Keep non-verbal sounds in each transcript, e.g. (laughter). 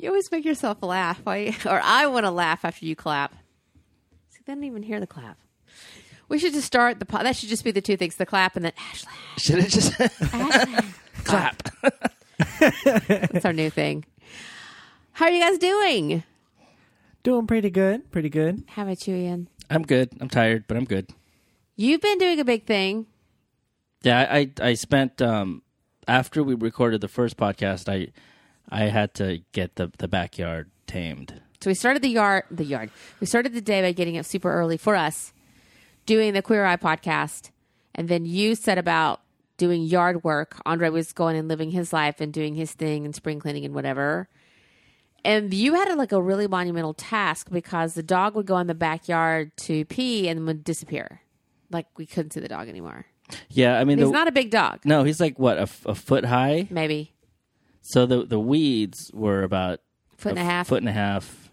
You always make yourself laugh, Why- (laughs) or I want to laugh after you clap. See, they didn't even hear the clap. We should just start the. Po- that should just be the two things: the clap and then Ashley. Should it just (laughs) Ashley. clap? (laughs) That's our new thing. How are you guys doing? Doing pretty good. Pretty good. How about you, Ian? I'm good. I'm tired, but I'm good. You've been doing a big thing. Yeah, I I, I spent um after we recorded the first podcast, I I had to get the the backyard tamed. So we started the yard. The yard. We started the day by getting up super early for us, doing the Queer Eye podcast, and then you set about doing yard work. Andre was going and living his life and doing his thing and spring cleaning and whatever. And you had like a really monumental task because the dog would go in the backyard to pee and would disappear. Like we couldn't see the dog anymore. Yeah, I mean He's the, not a big dog, no, he's like what a, a foot high. maybe So the the weeds were about foot and a half. foot and a half.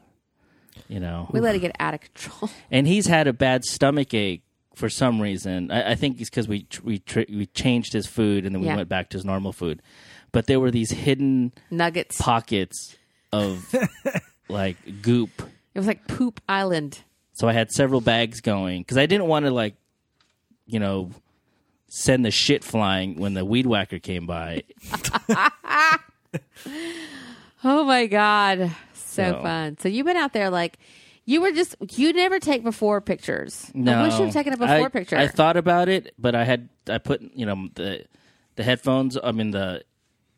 You know, We let it get out of control. (laughs) and he's had a bad stomach ache for some reason. I, I think it's because we we tr- we changed his food and then we Yeah. went back to his normal food. But there were these hidden Nuggets. pockets of (laughs) like goop. It was like poop island. So I had several bags going because I didn't want to like, you know, send the shit flying when the weed whacker came by. (laughs) (laughs) Oh my god, so So- fun! So you've been out there like you were just you never take before pictures. No, I wish you had taken a before I, picture. I thought about it, but I had I put you know the the headphones. I mean the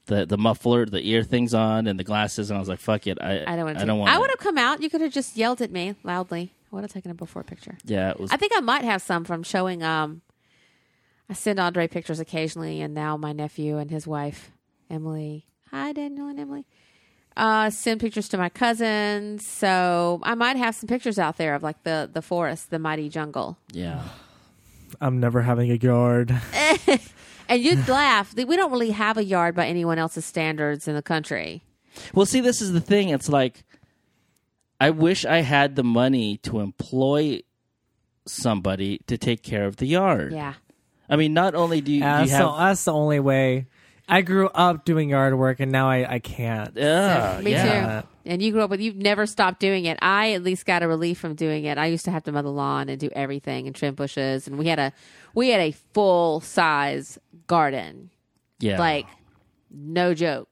the the muffler, the ear things on, and the glasses, and I was like, "Fuck it, I I don't want to. I don't want. I would have come out. You could have just yelled at me loudly. I would have taken a before picture. Yeah, it was. I think I might have some from showing. Um, I send Andre pictures occasionally, and now my nephew and his wife Emily. Hi, Daniel and Emily. Uh, send pictures to my cousins, so I might have some pictures out there of like the the forest, the mighty jungle. yeah. (sighs) I'm never having a yard. (laughs) (laughs) And you'd laugh. We don't really have a yard by anyone else's standards in the country. Well, see, this is the thing. It's like I wish I had the money to employ somebody to take care of the yard. Yeah. I mean, not only do you, do you that's, the, have that's the only way. I grew up doing yard work, and now I, I can't. Yeah, Me yeah. too. Uh, and you grew up with you've never stopped doing it. I at least got a relief from doing it. I used to have to mow the lawn and do everything and trim bushes and we had a we had a full size garden. Yeah. Like no joke.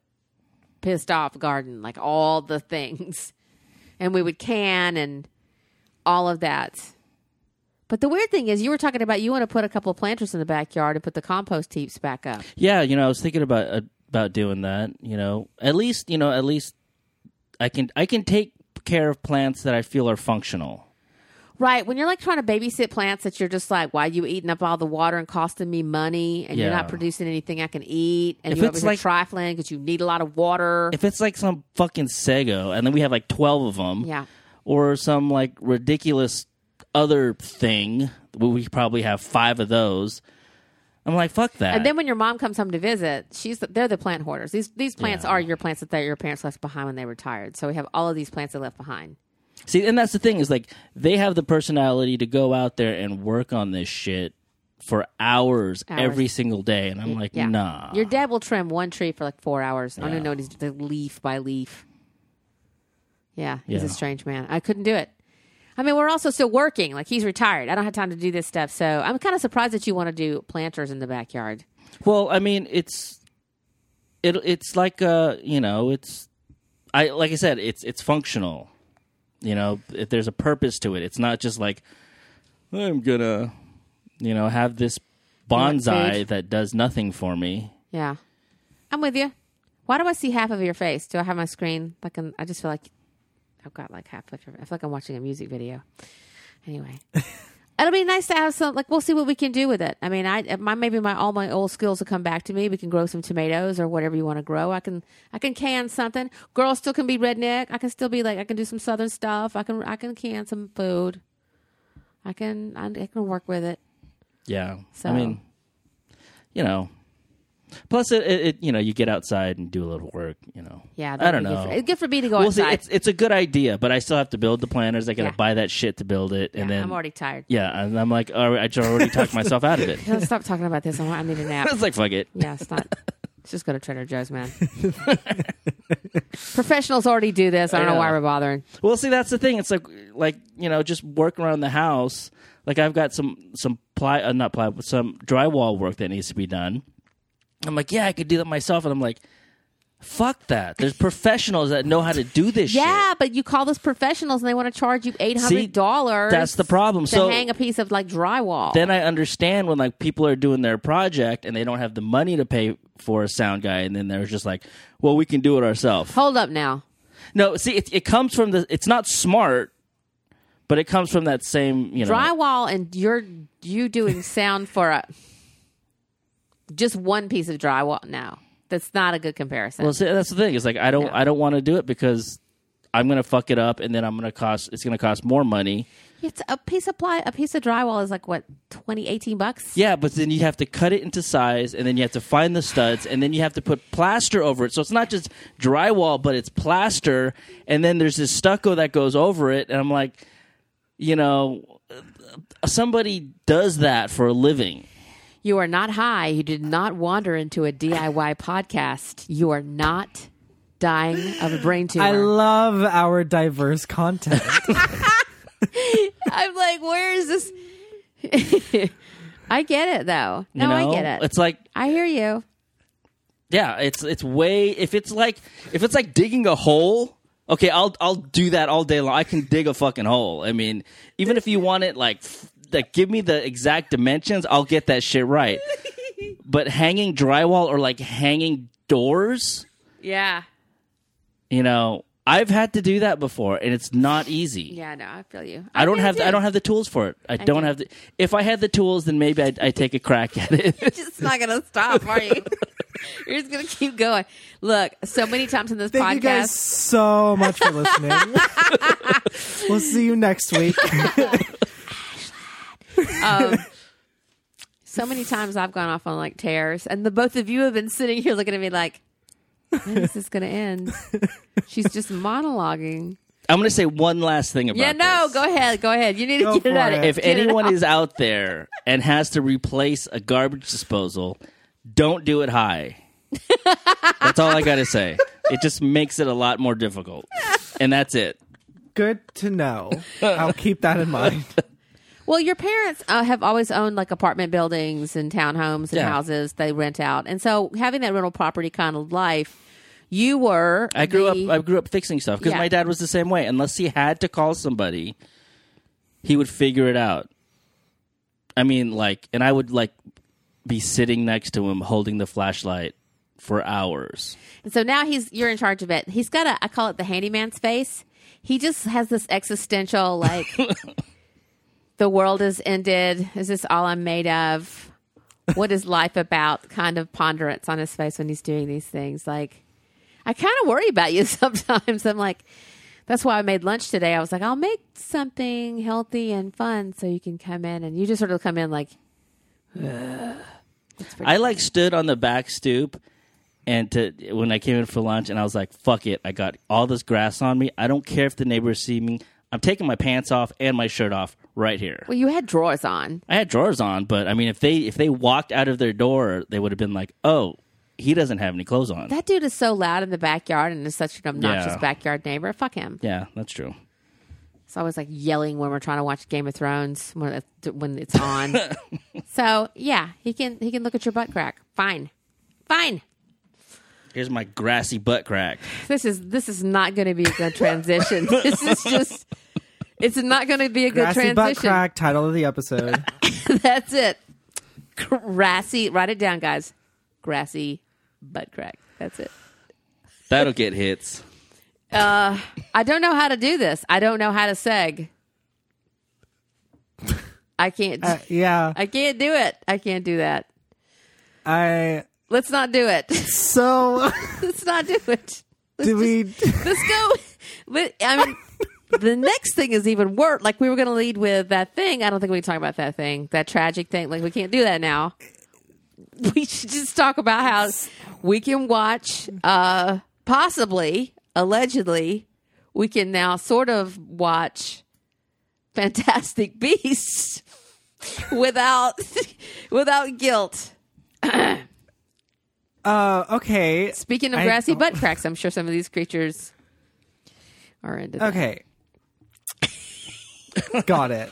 Pissed off garden, like all the (laughs) things. And we would can and all of that. But the weird thing is you were talking about you want to put a couple of planters in the backyard and put the compost heaps back up. Yeah, you know, I was thinking about uh, about doing that. You know, at least you know, at least I can I can take care of plants that I feel are functional. Right. When you're like trying to babysit plants that you're just like, why are you eating up all the water and costing me money and you're not producing anything I can eat and If you're over like- trifling because you need a lot of water. If it's like some fucking sago, and then we have like twelve of them, yeah. or some like ridiculous other thing, we probably have five of those. I'm like, fuck that. And then when your mom comes home to visit, she's they're the plant hoarders. These these plants Yeah. are your plants that they- your parents left behind when they retired. So we have all of these plants they left behind. See, and that's the thing is like they have the personality to go out there and work on this shit for hours, Hours. every single day, and I'm like, Yeah. nah. Your dad will trim one tree for like four hours. I don't even know what he's the leaf by leaf. Yeah, he's a strange man. I couldn't do it. I mean, we're also still working. Like he's retired. I don't have time to do this stuff. So I'm kind of surprised that you want to do planters in the backyard. Well, I mean, it's it it's like uh, you know, it's I like I said, it's it's functional. You know, if there's a purpose to it. It's not just like I'm gonna, you know, have this bonsai that does nothing for me. Yeah, I'm with you. Why do I see half of your face? Do I have my screen like? I just feel like I've got like half. I feel like I'm watching a music video. Anyway, (laughs) it'll be nice to have some. Like we'll see what we can do with it. I mean, I my maybe my all my old skills will come back to me. We can grow some tomatoes or whatever you want to grow. I can I can can something. Girls still can be redneck. I can still be like I can do some southern stuff. I can I can can some food. I can I, I can work with it. Yeah. So- I mean, you know. Plus, it, it, it you know you get outside and do a little work. You know. Yeah, I don't good know. for- it's good for me to go Well, see, outside. it's it's a good idea, but I still have to build the planters. I got to Yeah. buy that shit to build it, and Yeah, then I'm already tired. yeah, and I'm like, all right, I already talked myself out of it. Let's (laughs) stop talking about this. I, want, I need a nap. (laughs) it's like fuck it. Yeah, it's not. Let's just go to Trader Joe's, man. Professionals already do this. I don't I know why we're bothering. Well, see, that's the thing. It's like, like you know, just work around the house. Like I've got some some ply, uh, not ply, but some drywall work that needs to be done. I'm like, yeah, I could do that myself, and I'm like, fuck that. There's (laughs) professionals that know how to do this. Yeah, shit. but you call those professionals and they want to charge you eight hundred dollars. that's the problem. To So- hang a piece of like drywall. then I understand when like people are doing their project and they don't have the money to pay for a sound guy, and then they're just like, well, we can do it ourselves. Hold up now. No, see, it, it comes from the. It's not smart, but it comes from that same you know. Drywall and you're you doing sound for a just one piece of drywall. No, that's not a good comparison. Well, see, that's the thing. Is like I don't. I don't want to do it because I'm gonna fuck it up, and then I'm gonna cost. It's gonna cost more money. it's a piece of ply. A piece of drywall is like what 20, 18 bucks. Yeah, but then you have to cut it into size, and then you have to find the studs, and then you have to put plaster over it. So it's not just drywall, but it's plaster, and then there's this stucco that goes over it. And I'm like, you know, somebody does that for a living. You are not high. You did not wander into a DIY podcast. You are not dying of a brain tumor. I love our diverse content. (laughs) (laughs) I'm like, where is this? (laughs) I get it though. You No, know? I get it. It's like I hear you. Yeah, it's it's way if it's like if it's like digging a hole. Okay, I'll I'll do that all day long. I can dig a fucking hole. I mean, even if you want it like f- like give me the exact dimensions, I'll get that shit right. (laughs) but hanging drywall or like hanging doors, Yeah. you know, I've had to do that before and it's not easy. Yeah, no, I feel you. I don't have too. I don't have the tools for it. I, don't do. have the. If I had the tools, then maybe I'd, I'd take a crack at it. (laughs) You're just not gonna stop, are you? (laughs) You're just gonna keep going. Look, so many times in this Thank podcast, you guys so much for listening. we'll see you next week. Um, so many times I've gone off on like tears, and the both of you have been sitting here looking at me like, when is this gonna end? She's just monologuing. I'm going to say one last thing about Yeah, no, this. go ahead, go ahead. You need to Go get it out. it. Of, if get anyone out. is out there and has to replace a garbage disposal, don't do it high. that's all I got to say. It just makes it a lot more difficult. And that's it. Good to know. I'll keep that in mind. Well, your parents uh, have always owned like apartment buildings and townhomes and Yeah. houses they rent out, and so having that rental property kind of life, you were. I grew the- up I grew up fixing stuff because Yeah. my dad was the same way. Unless he had to call somebody, he would figure it out. I mean, like, and I would like be sitting next to him holding the flashlight for hours. And so now he's you're in charge of it. He's got a I call it the handyman's face. He just has this existential like (laughs) the world has ended. Is this all I'm made of? What is life about? Kind of ponderance on his face when he's doing these things. Like I kind of worry about you (laughs) sometimes. I'm like that's why I made lunch today. I was like, I'll make something healthy and fun so you can come in and you just sort of come in like I like stood on the back stoop and to when I came in for lunch and I was like, fuck it. I got all this grass on me. I don't care if the neighbors see me. I'm taking my pants off and my shirt off right here. well, you had drawers on. I had drawers on, but I mean if they if they walked out of their door, they would have been like, "Oh, he doesn't have any clothes on." That dude is so loud in the backyard and is such an obnoxious Yeah. backyard neighbor. Fuck him. yeah, that's true. It's always like yelling when we're trying to watch Game of Thrones when it's, when it's (laughs) on. so yeah, he can he can look at your butt crack. Fine, fine. Here's my grassy butt crack. This is this is not going to be a good transition. (laughs) this is just it's not going to be a good Grassy butt transition. crack, title of the episode. (laughs) That's it. Grassy. Write it down, guys. Grassy butt crack. That's it. That'll get hits. Uh, I don't know how to do this. I don't know how to seg. I can't. Uh, yeah. I can't do it. I can't do that. I Let's not do it. so (laughs) Let's not do it. Let's, do we let's go. (laughs) But I mean, the next thing is even worse. Like we were going to lead with that thing. I don't think we can talk about that thing, that tragic thing. Like we can't do that now. (laughs) We should just talk about how we can watch, uh, possibly, allegedly, we can now sort of watch Fantastic (laughs) Beasts without (laughs) without guilt. (clears throat) Uh, okay. Speaking of I- grassy butt cracks, I'm sure some of these creatures are into that. Okay. Got it.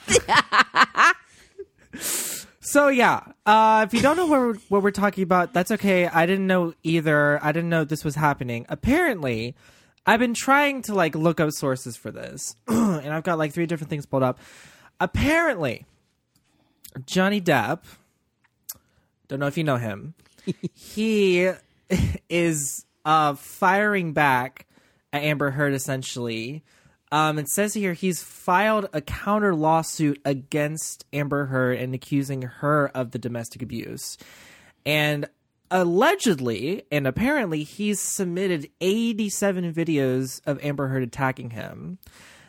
so yeah, uh, if you don't know what we're, what we're talking about, that's okay. I didn't know either. I didn't know this was happening. Apparently, I've been trying to like look up sources for this, (clears throat) and I've got like three different things pulled up. Apparently, Johnny Depp. Don't know if you know him. (laughs) he is uh, firing back at Amber Heard essentially. Um, it says here he's filed a counter lawsuit against Amber Heard and accusing her of the domestic abuse. And allegedly and apparently he's submitted 87 videos of Amber Heard attacking him.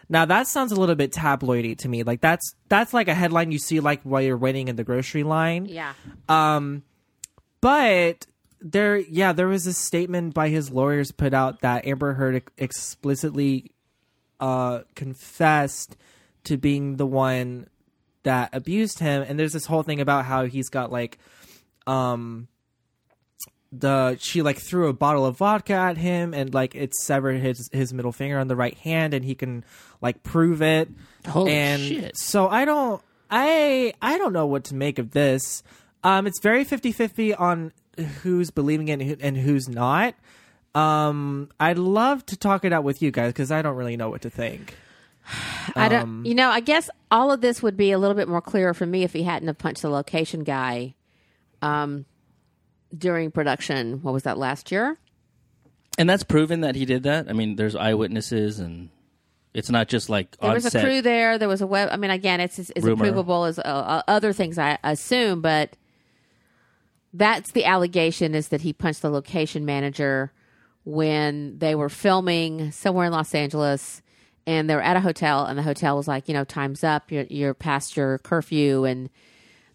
Now that sounds a little bit tabloidy to me. Like that's that's like a headline you see like while you're waiting in the grocery line. Yeah. Um, but there, yeah, there was a statement by his lawyers put out that Amber Heard ex- explicitly uh, confessed to being the one that abused him, and there's this whole thing about how he's got like, um, the she like threw a bottle of vodka at him, and like it severed his his middle finger on the right hand, and he can like prove it. Holy and shit. so I don't I I don't know what to make of this. Um it's very 50-50 on who's believing it and, who, and who's not. Um I'd love to talk it out with you guys cuz I don't really know what to think. I don't. Um, You know, I guess all of this would be a little bit more clearer for me if he hadn't have punched the location guy, um, during production. What was that last year? And that's proven that he did that. I mean, there's eyewitnesses, and it's not just like There on was a set. crew there. There was a web. I mean, again, it's it's, it's Rumor. provable as uh, uh, other things I assume, but that's the allegation is that he punched the location manager when they were filming somewhere in Los Angeles, and they were at a hotel, and the hotel was like, you know, time's up. You're you're past your curfew, and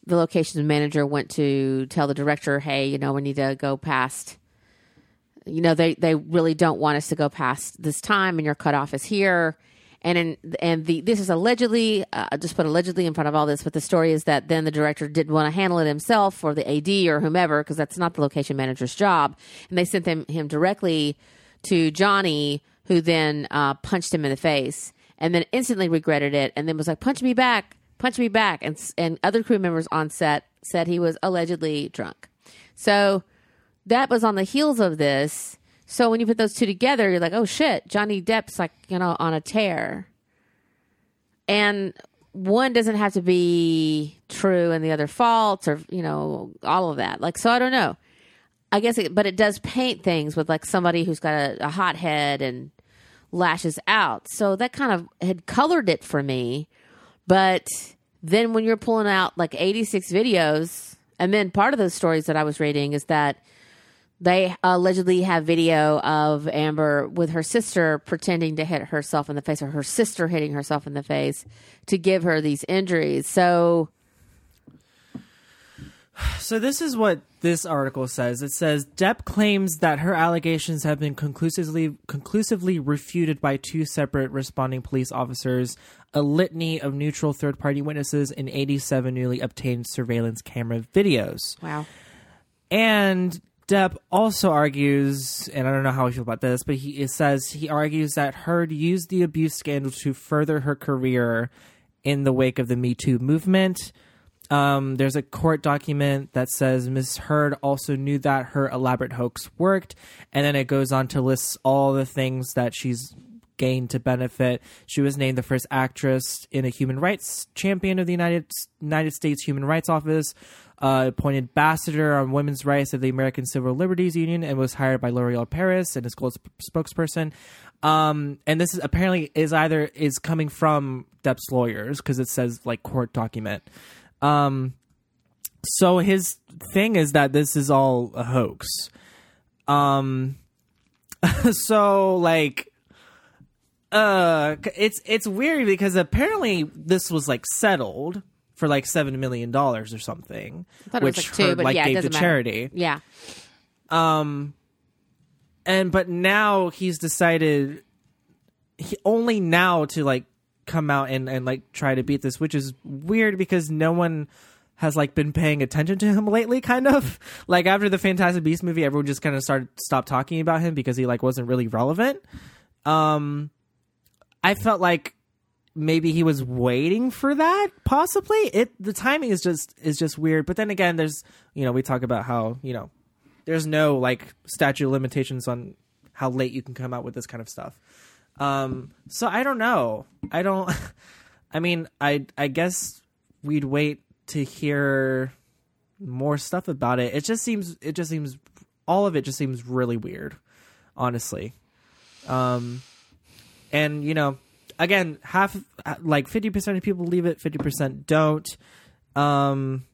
the location manager went to tell the director, hey, you know, we need to go past you know they they really don't want us to go past this time and your cutoff is here and in and the this is allegedly uh, I just put allegedly in front of all this but the story is that then the director didn't want to handle it himself or the AD or whomever because that's not the location manager's job and they sent him directly to Johnny who then uh, punched him in the face and then instantly regretted it and then was like punch me back punch me back and and other crew members on set said he was allegedly drunk so that was on the heels of this. So when you put those two together, you're like, oh shit, Johnny Depp's like, you know, on a tear. And one doesn't have to be true and the other false or, you know, all of that. Like, so I don't know. I guess, it, but it does paint things with like somebody who's got a, a hot head and lashes out. So that kind of had colored it for me. But then when you're pulling out like 86 videos, and then part of those stories that I was reading is that they allegedly have video of Amber with her sister pretending to hit herself in the face, or her sister hitting herself in the face to give her these injuries. So, So this is what this article says. It says Depp claims that her allegations have been conclusively conclusively refuted by two separate responding police officers, a litany of neutral third-party witnesses, and 87 newly obtained surveillance camera videos. wow. And Depp also argues, and I don't know how I feel about this, but he says he argues that Heard used the abuse scandal to further her career in the wake of the Me Too movement. Um, there's a court document that says Ms. Heard also knew that her elaborate hoax worked, and then it goes on to list all the things that she's gained to benefit. She was named the first actress in a human rights champion of the United United States Human Rights Office, uh, appointed ambassador on women's rights of the American Civil Liberties Union, and was hired by L'Oreal Paris and is gold sp- spokesperson. Um, and this is apparently is either is coming from Depp's lawyers because it says like court document. Um, so his thing is that this is all a hoax. Um, (laughs) so like, uh, it's it's weird because apparently this was like settled for like seven million dollars or something, I it was which like two, like yeah, gave to matter. charity. Yeah. Um, and but now he's decided he, only now to like come out and and like try to beat this, which is weird because no one has like been paying attention to him (laughs) lately kind of like after the fantastic beast movie everyone just kind of started stopped talking about him because he like wasn't really relevant um i felt like maybe he was waiting for that possibly? It the timing is just is just weird. But then again there's you know we talk about how you know there's no like statute limitations on how late you can come out with this kind of stuff. Um so i don't know. I don't (laughs) i mean i i guess we'd wait to hear more stuff about it. It just seems it just seems all of it just seems really weird honestly. Um and you know again half like 50% of people believe it 50% don't. Um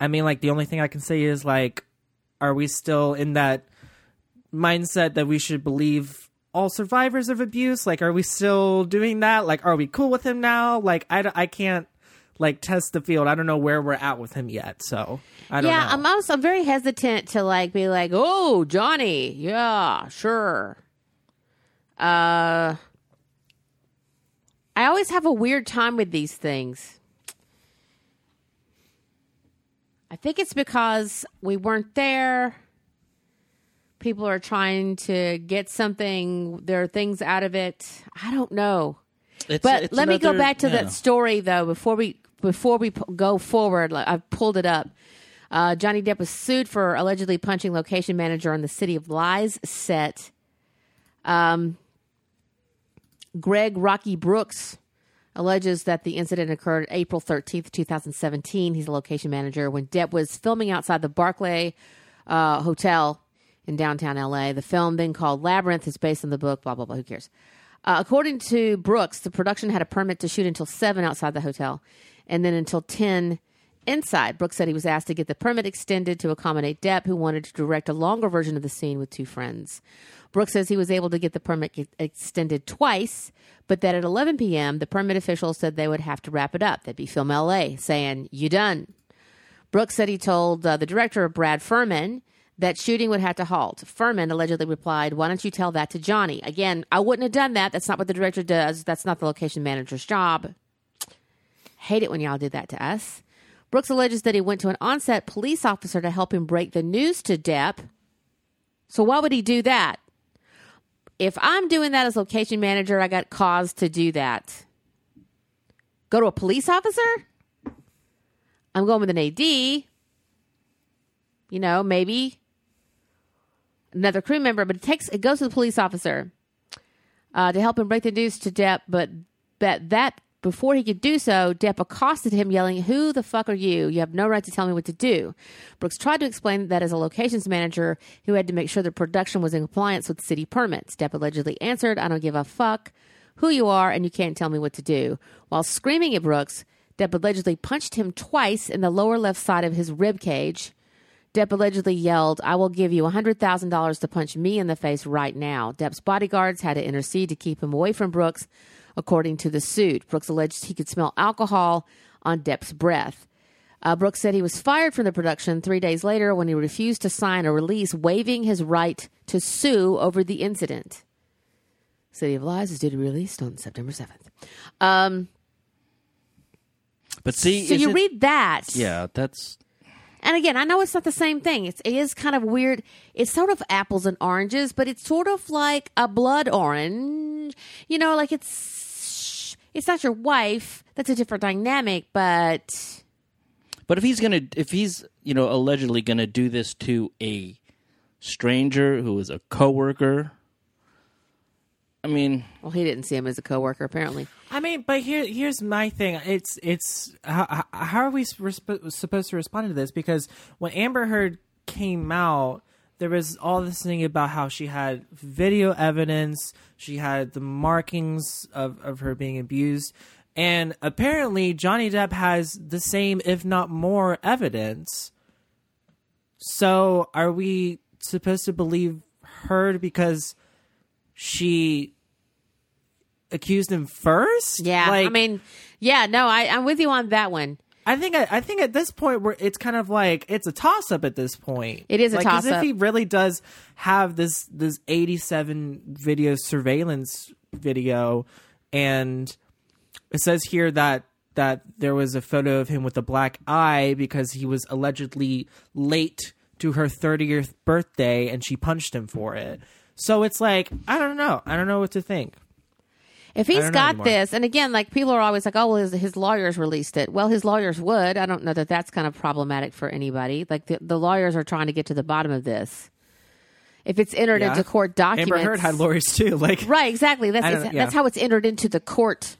i mean like the only thing i can say is like are we still in that mindset that we should believe all survivors of abuse? Like are we still doing that? Like are we cool with him now? Like I I can't like test the field. I don't know where we're at with him yet so i don't yeah, know. I'm also I'm very hesitant to like be like, "Oh, Johnny, yeah, sure." Uh, I always have a weird time with these things. I think it's because we weren't there. People are trying to get something. There are things out of it. I don't know. It's- But it's let me go back to yeah. that story though before we before we go forward. like, I've pulled it up. Uh, Johnny Depp was sued for allegedly punching location manager on the City of Lies set. Um, Greg Rocky Brooks alleges that the incident occurred April 13th, 2017. He's a location manager when Depp was filming outside the Barclay uh, Hotel in downtown LA. The film, then called Labyrinth, is based on the book, blah, blah, blah. Who cares? Uh, according to Brooks, the production had a permit to shoot until 7 outside the hotel and then until 10 inside. Brooks said he was asked to get the permit extended to accommodate Depp, who wanted to direct a longer version of the scene with two friends. Brooks says he was able to get the permit extended twice, but that at 11 p.m., the permit officials said they would have to wrap it up. That'd be Film LA saying, You done. Brooks said he told uh, the director, Brad Furman, that shooting would have to halt. Furman allegedly replied, Why don't you tell that to Johnny? Again, I wouldn't have done that. That's not what the director does. That's not the location manager's job. Hate it when y'all did that to us. Brooks alleges that he went to an onset police officer to help him break the news to Depp. So why would he do that? If I'm doing that as location manager, I got cause to do that. Go to a police officer? I'm going with an AD. You know, maybe another crew member, but it takes it goes to the police officer uh, to help him break the news to Depp. But that that before he could do so, Depp accosted him, yelling, "Who the fuck are you? You have no right to tell me what to do." Brooks tried to explain that as a locations manager who had to make sure the production was in compliance with city permits. Depp allegedly answered, "I don't give a fuck who you are, and you can't tell me what to do." While screaming at Brooks, Depp allegedly punched him twice in the lower left side of his rib cage. Depp allegedly yelled, I will give you $100,000 to punch me in the face right now. Depp's bodyguards had to intercede to keep him away from Brooks, according to the suit. Brooks alleged he could smell alcohol on Depp's breath. Uh, Brooks said he was fired from the production three days later when he refused to sign a release waiving his right to sue over the incident. City of Lies is due to be released on September 7th. Um, But see, so you it- read that. Yeah, that's And again, I know it's not the same thing. It's, it is kind of weird. It's sort of apples and oranges, but it's sort of like a blood orange. You know, like it's it's not your wife. That's a different dynamic, but But if he's gonna, if he's you know allegedly gonna do this to a stranger who is a coworker, I mean, well, he didn't see him as a coworker apparently. I mean, but here here's my thing. It's it's how, how are we resp- supposed to respond to this? Because when Amber Heard came out, there was all this thing about how she had video evidence, she had the markings of of her being abused, and apparently Johnny Depp has the same, if not more, evidence. So, are we supposed to believe her because she accused him first? Yeah, I mean, yeah, no, I, I'm with you on that one. I think I think at this point where it's kind of like it's a toss up at this point. It is a like, 'cause toss-up. if he really does have this this eighty seven video surveillance video, and it says here that that there was a photo of him with a black eye because he was allegedly late to her 30th birthday and she punched him for it. So it's like, I don't know. I don't know what to think. If he's got anymore. this, and again, like people are always like, "Oh, well, his, his lawyers released it." Well, his lawyers would. I don't know that that's kind of problematic for anybody. Like the, the lawyers are trying to get to the bottom of this. If it's entered Yeah. into court documents, Amber Heard had lawyers too. (laughs) Like, right? Exactly. That's I don't- it's- yeah. that's how it's entered into the court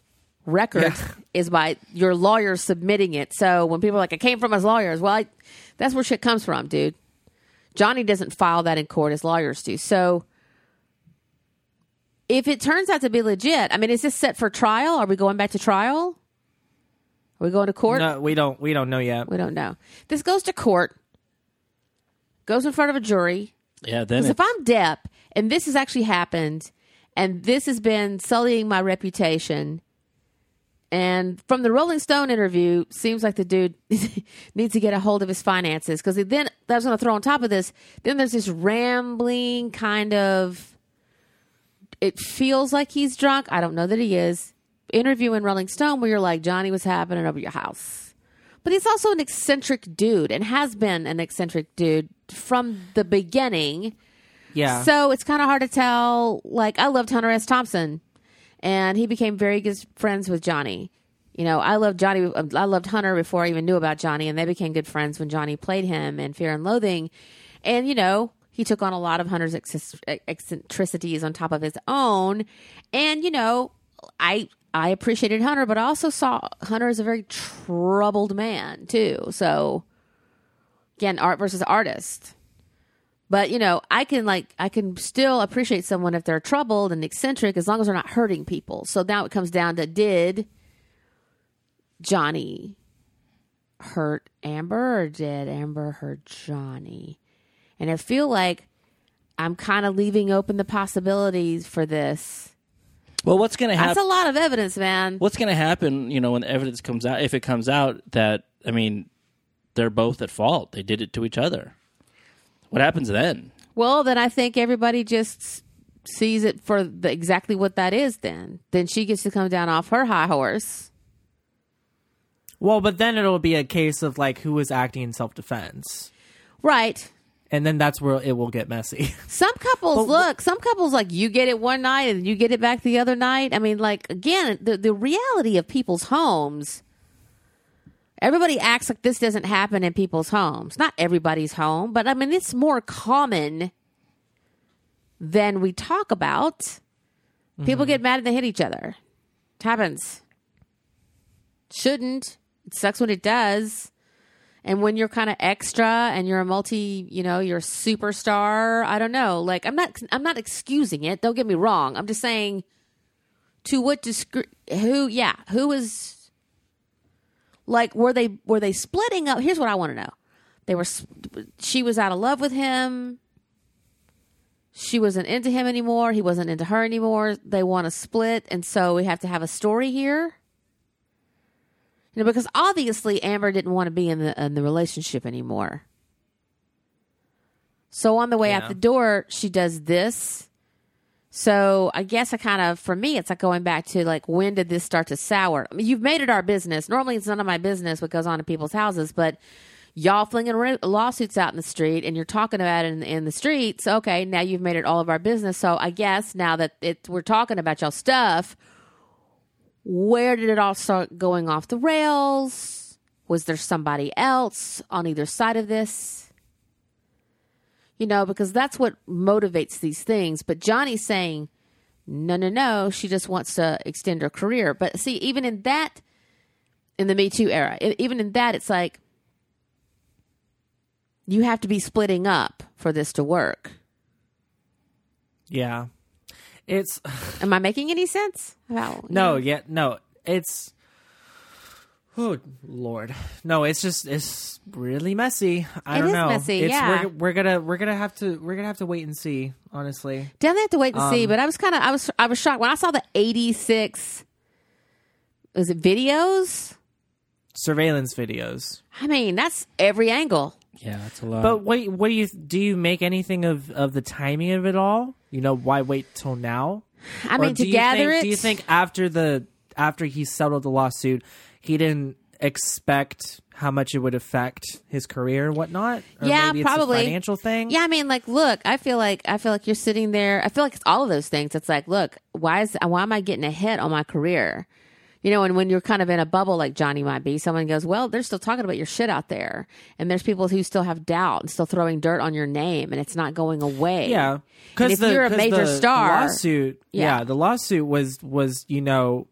record Yeah. (laughs) is by your lawyer submitting it. So when people are like, "It came from his lawyers," well, I, that's where shit comes from, dude. Johnny doesn't file that in court; his lawyers do. So if it turns out to be legit, I mean, is this set for trial? Are we going back to trial? Are we going to court? no, we don't. We don't know yet. We don't know. This goes to court, goes in front of a jury. Yeah, then if I'm Depp and this has actually happened, and this has been sullying my reputation, and from the Rolling Stone interview, seems like the dude (laughs) needs to get a hold of his finances. Because then I was going to throw on top of this. Then there's this rambling kind of. It feels like he's drunk. I don't know that he is. Interview in Rolling Stone where you're like Johnny was happening over your house. But he's also an eccentric dude and has been an eccentric dude from the beginning. Yeah. So it's kind of hard to tell. Like, I loved Hunter S. Thompson, and he became very good friends with Johnny. You know, I loved Johnny. I loved Hunter before I even knew about Johnny, and they became good friends when Johnny played him in Fear and Loathing. And, you know, he took on a lot of Hunter's eccentricities on top of his own. And, you know, I. I appreciated Hunter, but I also saw Hunter as a very troubled man too. So, again, art versus artist. But you know, I can like I can still appreciate someone if they're troubled and eccentric as long as they're not hurting people. So now it comes down to did Johnny hurt Amber or did Amber hurt Johnny? And I feel like I'm kind of leaving open the possibilities for this. well, what's going to happen? That's a lot of evidence, man. What's going to happen? You know, when the evidence comes out, if it comes out that I mean, they're both at fault. They did it to each other. What happens then? Well, then I think everybody just sees it for the, exactly what that is. Then, then she gets to come down off her high horse. well, but then it'll be a case of like who was acting in self defense, Right. And then that's where it will get messy. (laughs) Some couples look. Some couples like you get it one night and you get it back the other night. I mean, like again, the the reality of people's homes. Everybody acts like this doesn't happen in people's homes. Not everybody's home, but I mean, it's more common than we talk about. People mm-hmm. get mad and they hit each other. It happens. Shouldn't. It sucks when it does. And when you're kind of extra and you're a multi, you know, you're a superstar, I don't know. Like I'm not I'm not excusing it. Don't get me wrong. I'm just saying to what discre- who yeah, who is like were they were they splitting up? Here's what I want to know. They were she was out of love with him. She wasn't into him anymore. He wasn't into her anymore. They want to split and so we have to have a story here. You know, because obviously Amber didn't want to be in the in the relationship anymore. So on the way out the door, she does this. So I guess I kind of, for me, it's like going back to like when did this start to sour? I mean, you've made it our business. Normally, it's none of my business what goes on in people's houses, but y'all flinging ra- lawsuits out in the street and you're talking about it in, in the streets. Okay, now you've made it all of our business. So I guess now that it, we're talking about y'all stuff, where did it all start going off the rails? Was there somebody else on either side of this? You know, because that's what motivates these things. But Johnny's saying, no, no, no, she just wants to extend her career. But see, even in that, in the Me Too era, even in that, it's like you have to be splitting up for this to work. yeah, it's (laughs) Am I making any sense? How, no, yeah, no, it's. Oh Lord, no! It's just it's really messy. I It don't is know. messy, It's, yeah. we're, we're gonna we're gonna have to we're gonna have to wait and see. Honestly, Definitely have to wait and Um, see. But I was kind of, I was, I was shocked when I saw the eighty-six. Was it videos? surveillance videos. I mean, that's every angle. Yeah, that's a lot. But what what do you do? You make anything of of the timing of it all? You know, why wait till now? I Or mean, do to gather think, it. Do you think after the after he settled the lawsuit, he didn't expect how much it would affect his career and whatnot. Or Yeah, maybe it's a probably. financial thing. Yeah, I mean, like, look, I feel like I feel like you're sitting there. I feel like it's all of those things. It's like, look, why is why am I getting a hit on my career? You know, and when you're kind of in a bubble like Johnny might be, someone goes, "Well, they're still talking about your shit out there," and there's people who still have doubt and still throwing dirt on your name, and it's not going away. Yeah, because if you're a major star, lawsuit. Yeah. Yeah. the lawsuit was was you know,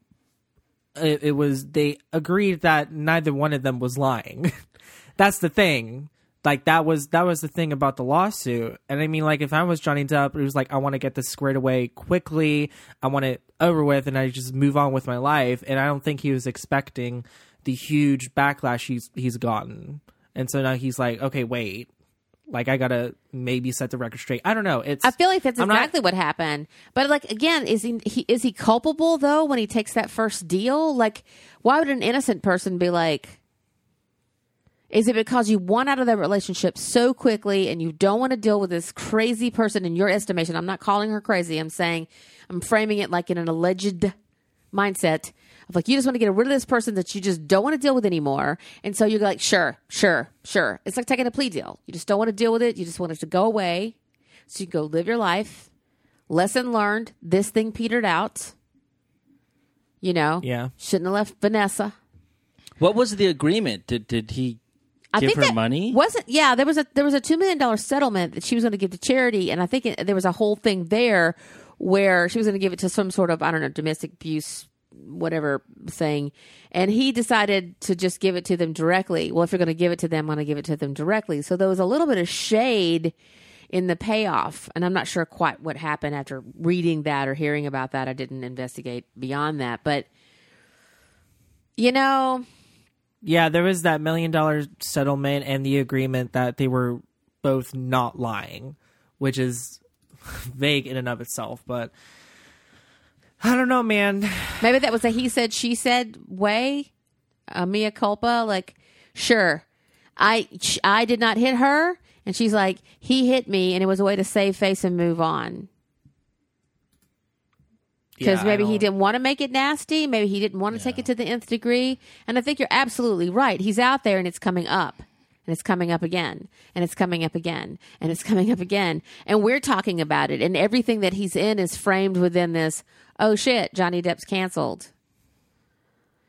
it, it was they agreed that neither one of them was lying. (laughs) That's the thing. Like that was that was the thing about the lawsuit. And I mean, like if I was Johnny Depp, it was like I want to get this squared away quickly. I want it over with, and I just move on with my life. And I don't think he was expecting the huge backlash he's he's gotten. And so now he's like, okay, wait, like I gotta maybe set the record straight. I don't know. It's I feel like that's I'm not- exactly what happened. But like again, is he, he is he culpable though when he takes that first deal? Like, why would an innocent person be like? Is it because you want out of that relationship so quickly and you don't want to deal with this crazy person in your estimation? I'm not calling her crazy. I'm saying I'm framing it like in an alleged mindset of like you just want to get rid of this person that you just don't want to deal with anymore. And so you're like, sure, sure, sure. It's like taking a plea deal. You just don't want to deal with it. You just want it to go away so you can go live your life. Lesson learned. This thing petered out. You know, Yeah. shouldn't have left Vanessa. What was the agreement? Did did he I give think her money? Wasn't yeah? There was a there was a two million dollar settlement that she was going to give to charity, and I think it, there was a whole thing there where she was going to give it to some sort of I don't know domestic abuse whatever thing, and he decided to just give it to them directly. Well, if you're going to give it to them, I'm going to give it to them directly. So there was a little bit of shade in the payoff, and I'm not sure quite what happened after reading that or hearing about that. I didn't investigate beyond that, but you know. Yeah, there was that million dollar settlement and the agreement that they were both not lying, which is (laughs) vague in and of itself. But I don't know, man. Maybe that was a he said she said way, a mea culpa. Like, sure, I I did not hit her, and she's like, he hit me, and it was a way to save face and move on. Because Yeah, maybe he didn't want to make it nasty. Maybe he didn't want to take it to the nth degree. And I think you're absolutely right. He's out there, and it's coming up. And it's coming up again, and it's coming up again, and it's (laughs) coming up again. And we're talking about it, and everything that he's in is framed within this oh shit, Johnny Depp's canceled.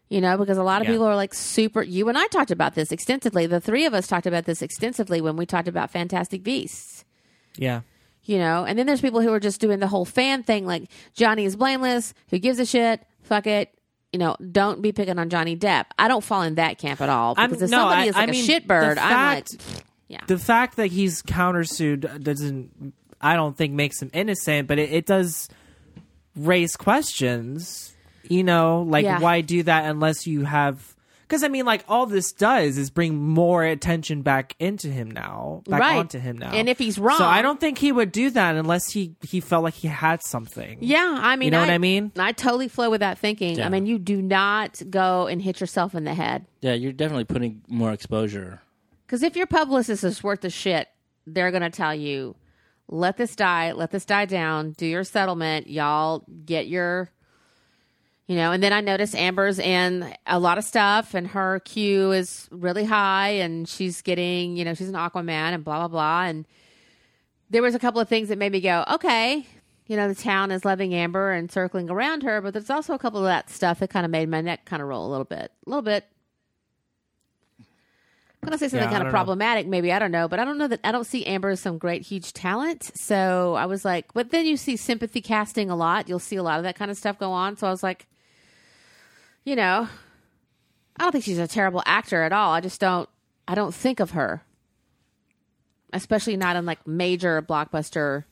You know, because a lot of Yeah. people are like super. You and I talked about this extensively. The three of us talked about this extensively when we talked about Fantastic Beasts Yeah. You know and then there's people who are just doing the whole fan thing like johnny is blameless who gives a shit fuck it you know don't be picking on johnny depp i don't fall in that camp at all I'm- because if no, somebody I- is like I mean, a shitbird i'm like yeah The fact that he's countersued doesn't, I don't think, makes him innocent, but it, it does raise questions. You know, like Yeah. why do that unless you have? Because I mean, like all this does is bring more attention back into him now, back Right. onto him now. And if he's wrong- so I don't think he would do that unless he he felt like he had something. yeah i mean You know what I mean? i totally flow with that thinking i mean you do not go and hit yourself in the head Yeah, you're definitely putting more exposure. because if your publicist is worth the shit they're going to tell you let this die let this die down do your settlement y'all get your you know and then i noticed amber's in a lot of stuff and her q is really high and she's getting you know she's an aquaman and blah blah blah and there was a couple of things that made me go okay you know the town is loving amber and circling around her but there's also a couple of that stuff that kind of made my neck kind of roll a little bit a little bit I'm gonna say something Yeah, kind of know. problematic, maybe I don't know, but I don't know that I don't see Amber as some great huge talent. So I was like, but then you see sympathy casting a lot. You'll see a lot of that kind of stuff go on. So I was like, you know, I don't think she's a terrible actor at all. I just don't. I don't think of her, especially not in like major blockbuster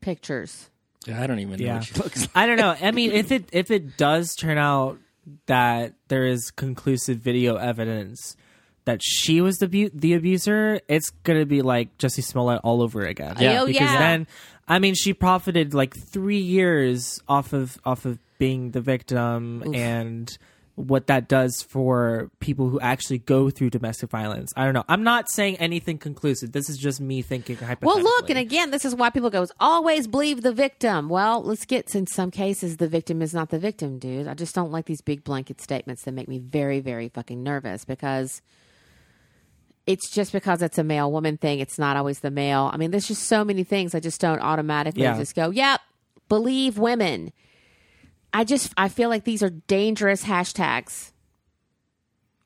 pictures. Yeah, I don't even know Yeah. what she looks like. I don't know. I mean, if it if it does turn out that there is conclusive video evidence that she was the bu- the abuser, it's gonna be like Jussie Smollett all over again. Yeah. Oh, because yeah. then, I mean, she profited like three years off of off of being the victim and what that does for people who actually go through domestic violence. I don't know. I'm not saying anything conclusive. This is just me thinking Well, look, and again, this is why people go, always believe the victim. Well, let's get, in some cases, the victim is not the victim, dude. I just don't like these big blanket statements that make me very, very fucking nervous because it's just because it's a male woman thing. It's not always the male. I mean, there's just so many things I just don't automatically Yeah. just go, yep, believe women. I just, I feel like these are dangerous hashtags.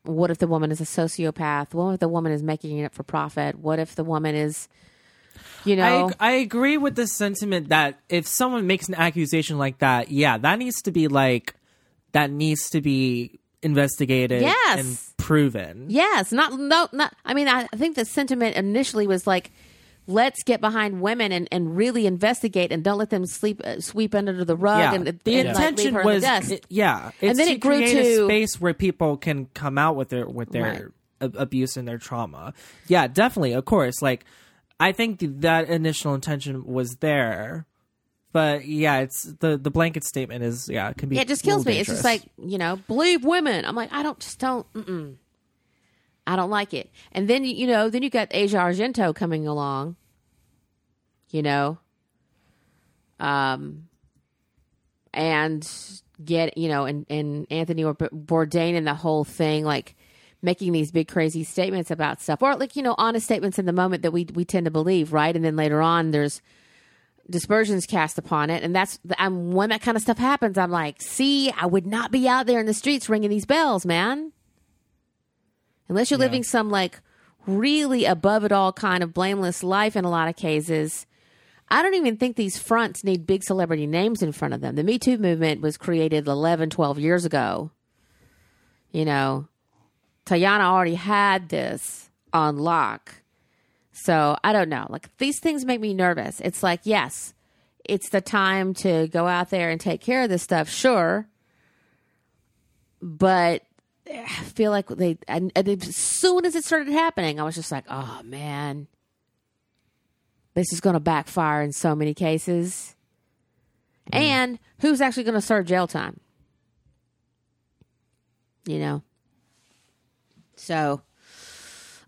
What if the woman is a sociopath? What if the woman is making it for profit? What if the woman is, you know, I, I agree with the sentiment that if someone makes an accusation like that, yeah, that needs to be like that needs to be investigated Yes. and proven. Yes, not no, not. I mean, I think the sentiment initially was like, let's get behind women and, and really investigate and don't let them sleep uh, sweep under the rug Yeah, and, the and, like, intention her in the was, it- yeah, And then to it grew create a to- space where people can come out with their with their ab- abuse and their trauma. Yeah, definitely, of course. Like, I think th- that initial intention was there, but yeah, it's the the blanket statement is yeah, it can be yeah, it just kills me. It's just like you know, believe women. I'm like, I don't just don't. Mm-mm. I don't like it. And then you know, then you got Asia Argento coming along. You know, um, and get you know, and and Anthony Bourdain and the whole thing like making these big crazy statements about stuff or like you know honest statements in the moment that we we tend to believe right and then later on there's dispersions cast upon it and that's I'm, when that kind of stuff happens i'm like see i would not be out there in the streets ringing these bells man unless you're living some like really above it all kind of blameless life in a lot of cases i don't even think these fronts need big celebrity names in front of them the me too movement was created 11 12 years ago you know Tarana already had this on lock. So I don't know. Like these things make me nervous. It's like, yes, it's the time to go out there and take care of this stuff, sure. But I feel like they, and, and as soon as it started happening, I was just like, oh man, this is going to backfire in so many cases. Mm. And who's actually going to serve jail time? You know? So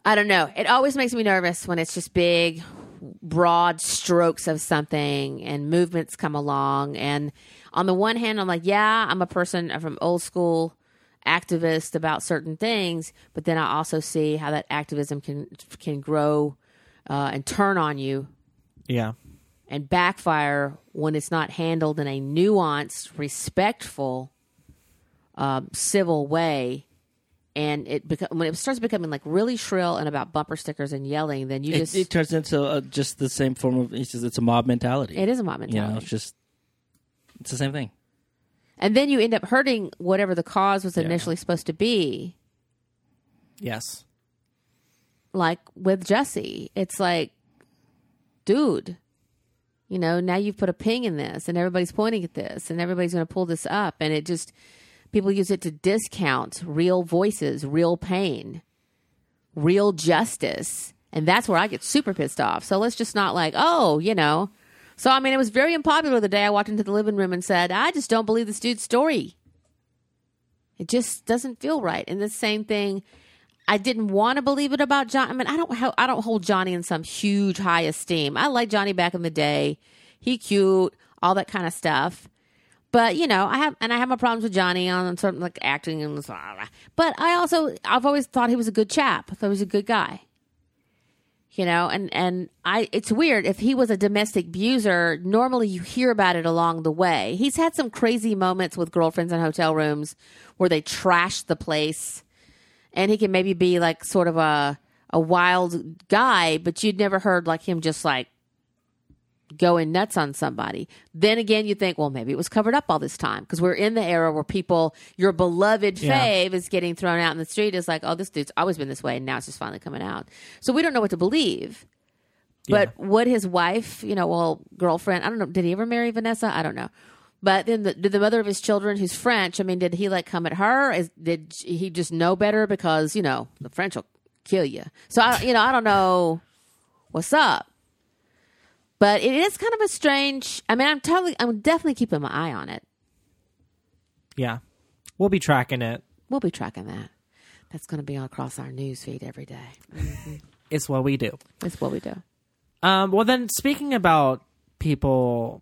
I don't know. It always makes me nervous when it's just big, broad strokes of something and movements come along. And on the one hand, I'm like, yeah, I'm a person from old school activist about certain things, but then I also see how that activism can can grow uh, and turn on you yeah, and backfire when it's not handled in a nuanced, respectful, um, civil way. And it beco- when it starts becoming like really shrill and about bumper stickers and yelling, then you It, just it turns into uh, just the same form of it's just it's a mob mentality. it is a mob you mentality. know, it's just it's the same thing. And then you end up hurting whatever the cause was initially supposed to be. yes, like with Jussie. It's like, dude, you know, now you've put a ping in this and everybody's pointing at this and everybody's going to pull this up. And it just, people use it to discount real voices, real pain, real justice. And that's where I get super pissed off. So let's just not like, oh, you know. So, I mean, it was very unpopular the day I walked into the living room and said, I just don't believe this dude's story. It just doesn't feel right. And the same thing, I didn't want to believe it about John. I mean, I don't, I don't hold Johnny in some huge high esteem. I like Johnny back in the day. He cute, all that kind of stuff. But you know, I have, and I have my problems with Johnny on certain like acting and blah, blah, blah. But I also, I've always thought he was a good chap. I thought he was a good guy. You know, and and I, it's weird if he was a domestic abuser. Normally, you hear about it along the way. He's had some crazy moments with girlfriends in hotel rooms where they trashed the place and he can maybe be like sort of a a wild guy, but you'd never heard like him just like going nuts on somebody. Then again, you think, well, maybe it was covered up all this time because we're in the era where people, your beloved Yeah. fave is getting thrown out in the street. Is like, oh, this dude's always been this way, and now it's just finally coming out. So we don't know what to believe. But would his wife, you know, well, girlfriend, I don't know, did he ever marry Vanessa? I don't know. But then the, did the mother of his children, who's French, I mean, did he like come at her? Is, did he just know better because, you know, the French will kill you? So, I, you know, I don't know what's up. But it is kind of a strange, I mean, I'm totally, I'm definitely keeping my eye on it. yeah. We'll be tracking it. We'll be tracking that. That's going to be across our news feed every day. It's what we do. It's what we do. Um, well, then speaking about people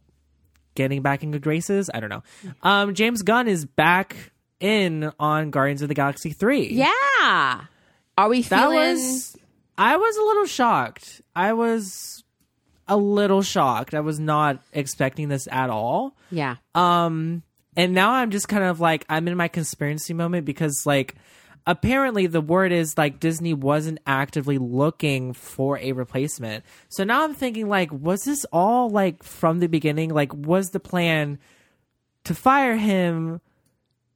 getting back in good graces, I don't know. Um, James Gunn is back in on Guardians of the Galaxy three. Yeah. Are we that feeling? was. I was a little shocked. I was a little shocked. I was not expecting this at all. yeah. Um, and now I'm just kind of like I'm in my conspiracy moment because like apparently the word is like Disney wasn't actively looking for a replacement. So now I'm thinking like was this all like from the beginning? Like was the plan to fire him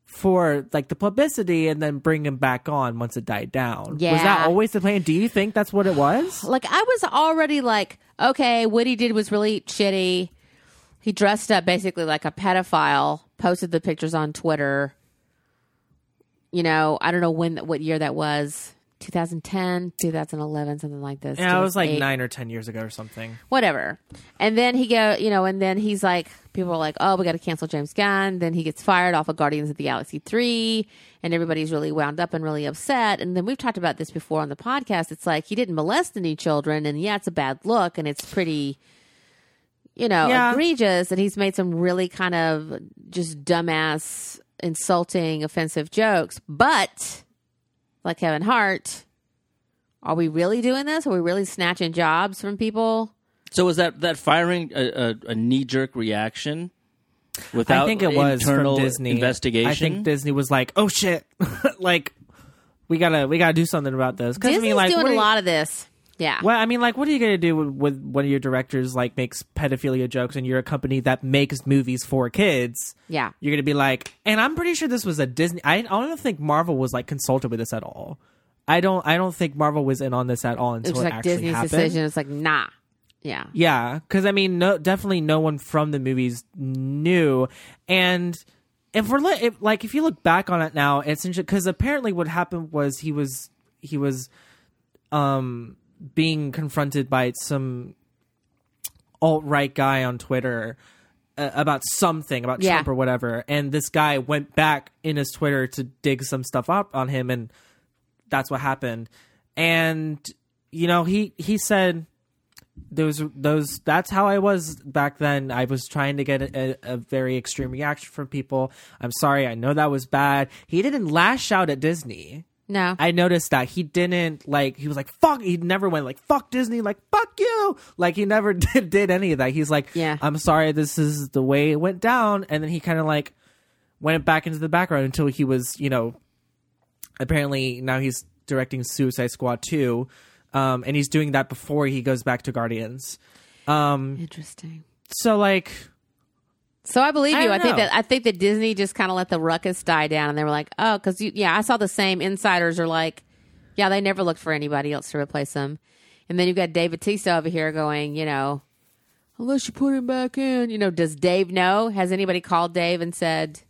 for like the publicity and then bring him back on once it died down? Yeah. Was that always the plan? Do you think that's what it was? like I was already like, okay, what he did was really shitty. He dressed up basically like a pedophile, posted the pictures on Twitter. You know, I don't know when what year that was. 2010, 2011, something like this. Yeah, it was like 9 or 10 years ago or something. whatever. And then he go, you know, and then he's like, people are like, oh, we got to cancel James Gunn. Then he gets fired off of Guardians of the Galaxy 3, and everybody's really wound up and really upset. And then we've talked about this before on the podcast. It's like he didn't molest any children, and yeah, it's a bad look, and it's pretty, you know, Yeah. egregious. And he's made some really kind of just dumbass, insulting, offensive jokes. But like Kevin Hart, are we really doing this? Are we really snatching jobs from people? So was that that firing a, a, a knee jerk reaction without I think it was internal from Disney. investigation? I think Disney was like, "Oh shit, (laughs) like we gotta we gotta do something about this." Because I Disney's mean, like, doing a lot of this. Yeah. Well, I mean, like, what are you gonna do with, with one of your directors like makes pedophilia jokes, and you're a company that makes movies for kids? Yeah. You're gonna be like, and I'm pretty sure this was a Disney. I, I don't think Marvel was like consulted with this at all. I don't. I don't think Marvel was in on this at all It until was it actually Disney's happened. decision. It's like, nah. Yeah. Yeah, because I mean, no, definitely no one from the movies knew, and if we're li- if, like, if you look back on it now, it's because apparently what happened was he was he was um being confronted by some alt right guy on Twitter uh, about something about Yeah. Trump or whatever, and this guy went back in his Twitter to dig some stuff up on him, and that's what happened. And you know, he he said those those that's how I was back then. I was trying to get a, a, a very extreme reaction from people. I'm sorry, I know that was bad. He didn't lash out at Disney. No. I noticed that he didn't like. He was like fuck. He never went like fuck Disney. Like fuck you. Like he never (laughs) did did any of that. He's like, Yeah. I'm sorry. This is the way it went down. And then he kind of like went back into the background until he was, you know, apparently now he's directing Suicide Squad two, um, and he's doing that before he goes back to Guardians. Um, Interesting. so like, So I believe you. don't I, think that I think that Disney just kind of let the ruckus die down, and they were like, "Oh, because yeah, I saw the same insiders are like, yeah, they never looked for anybody else to replace them." And then you've got Dave Bautista over here going, you know, unless you put him back in, you know, does Dave know? Has anybody called Dave and said,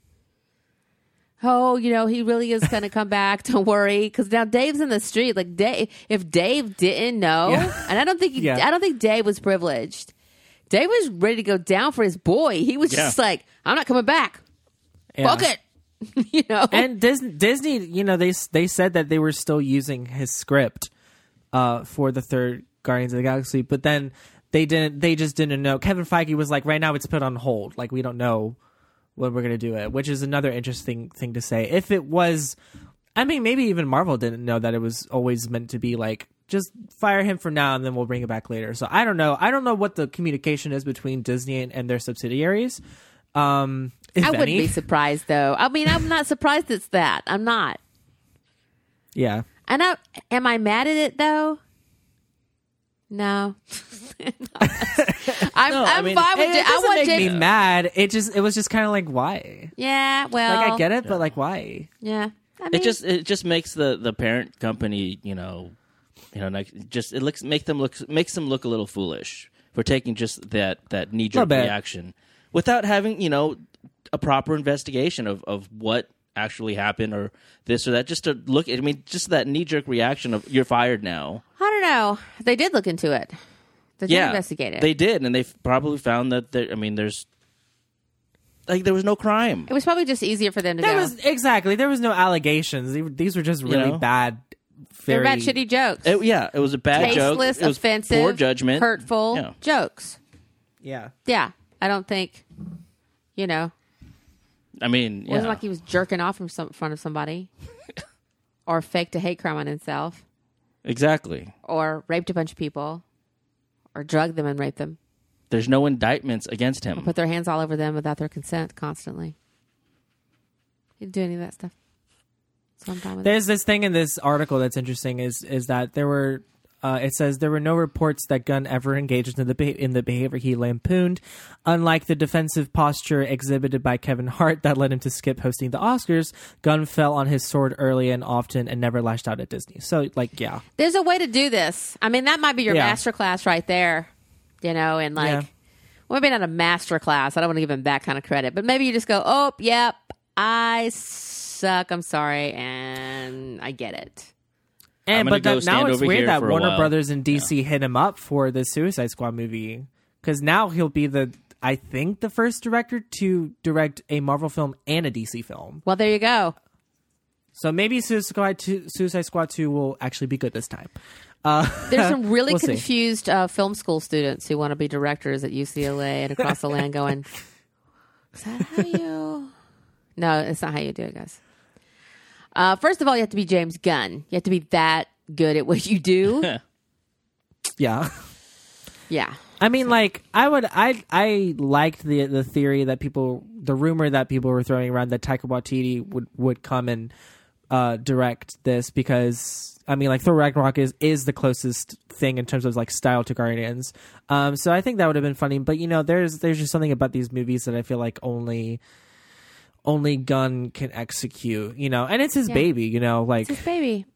"Oh, you know, he really is going to come (laughs) back. Don't worry," because now Dave's in the street. Like Dave, if Dave didn't know, Yeah. and I don't think he, Yeah. I don't think Dave was privileged. Dave was ready to go down for his boy. He was just Yeah. like, "I'm not coming back. yeah. Fuck it," (laughs) you know. and Disney, Disney, you know, they they said that they were still using his script uh, for the third Guardians of the Galaxy, but then they didn't. They just didn't know. Kevin Feige was like, right now it's put on hold. Like we don't know when we're gonna do it, which is another interesting thing to say. If it was, I mean, maybe even Marvel didn't know that it was always meant to be like. Just fire him for now, and then we'll bring it back later. So I don't know. I don't know what the communication is between Disney and, and their subsidiaries. Um, if I wouldn't any. be surprised though. I mean, I'm not surprised it's that. I'm not. yeah. And I, am I mad at it though? No. (laughs) I'm, No, I I'm mean, fine with It, it. it I doesn't want make James. me mad. It just it was just kind of like why? Yeah, well, Like I get it, but like why? Yeah, I mean, it just it just makes the the parent company you know you know like just it looks make them look makes them look a little foolish for taking just that that knee jerk reaction without having you know a proper investigation of of what actually happened or this or that just to look i mean just that knee jerk reaction of you're fired now I don't know. They did look into it. They did yeah investigate it. they did and they probably found that there i mean there's like there was no crime. It was probably just easier for them to There go. was exactly there was no allegations. These were just really know? bad. They're Very bad, shitty jokes. It- yeah, it was a bad joke. Tasteless, It was offensive, poor judgment, hurtful Yeah. jokes. Yeah. Yeah, I don't think. You know, I mean, it wasn't like he was jerking off in some front of somebody, (laughs) or faked a hate crime on himself, exactly. or raped a bunch of people, or drugged them and raped them, There's no indictments against him. put their hands all over them without their consent constantly. He didn't do any of that stuff. So I'm fine with it. There's this thing in this article that's interesting is is that there were uh, it says there were no reports that Gunn ever engaged in the be- in the behavior he lampooned, unlike the defensive posture exhibited by Kevin Hart that led him to skip hosting the Oscars. Gunn fell on his sword early and often and never lashed out at Disney. So like yeah, There's a way to do this. I mean, that might be your Yeah. master class right there, you know, and like, Yeah. well, maybe not a master class. I don't want to give him that kind of credit, but maybe you just go, oh, yep, I suck. I'm sorry. And I get it. and but that, now it's weird that Warner while. Brothers and DC hit him up for the Suicide Squad movie because now he'll be the I think the first director to direct a Marvel film and a DC film. Well, there you go. So maybe Suicide Squad 2, Suicide Squad 2 will actually be good this time. Uh, There's some (laughs) really We'll confused uh, film school students who want to be directors at UCLA and across the land (laughs) going, is that how you. No, it's not how you do it, guys. Uh, first of all, you have to be James Gunn. You have to be that good at what you do. (laughs) yeah. yeah. I mean, like I would, I I liked the the theory that people, the rumor that people were throwing around that Taika Waititi would would come and uh, direct this because I mean, like Thor Ragnarok is is the closest thing in terms of like style to Guardians. Um, so I think that would have been funny. But you know, there's there's just something about these movies that I feel like only only Gunn can execute. You know, and it's his Yeah. baby. You know, like It's his baby.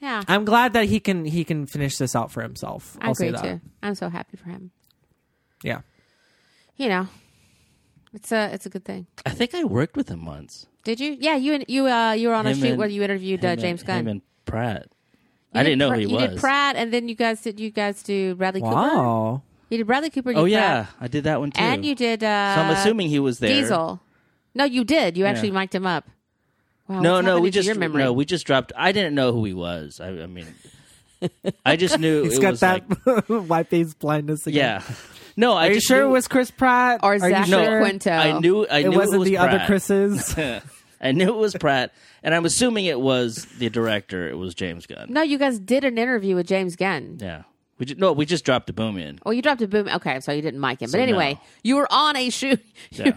Yeah. I'm glad that he can he can finish this out for himself. I I'll say agree that. too. I'm so happy for him. Yeah. You know, it's a it's a good thing. I think I worked with him once. Did you? Yeah, you and you uh you were on a Him shoot and- where you interviewed uh, Him and- James Gunn. Him and Pratt. You I did didn't know Pra- who he you was. did Pratt, and then you guys did you guys do Bradley Cooper. Wow. You did Bradley Cooper. You Oh did yeah, Pratt, I did that one too. and you did. uh so I'm assuming he was there. Diesel. No, you did. You actually mic'd him up. Wow, No, no, we just no, we just dropped. I didn't know who he was. I, I mean, I just knew (laughs) He's it got was that like (laughs) white face blindness again. yeah. No, I Are you sure knew, it was Chris Pratt? Or Are you Zachary sure Quinto. I knew I It knew wasn't it was the other Chris's. (laughs) I knew it was Pratt, and I'm assuming it was the director. It was James Gunn. No, you guys did an interview with James Gunn. Yeah, we just, no, we just dropped the boom in. Oh, you dropped a boom. Okay, so you didn't mic him. But So, anyway, no. you were on a shoot. Yeah.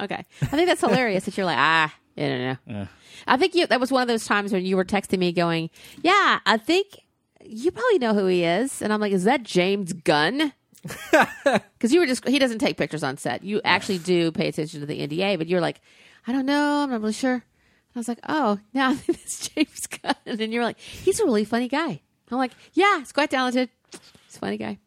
Okay, I think that's hilarious that you're like, ah, I don't know. Yeah. I think you, that was one of those times when you were texting me going, yeah, I think you probably know who he is. And I'm like, is that James Gunn? (laughs) Because you were just, he doesn't take pictures on set. You actually do pay attention to the NDA, but you're like, I don't know. I'm not really sure. And I was like, oh, now (laughs) I think it's James Gunn. And you're like, he's a really funny guy. I'm like, yeah, he's quite talented. He's a funny guy.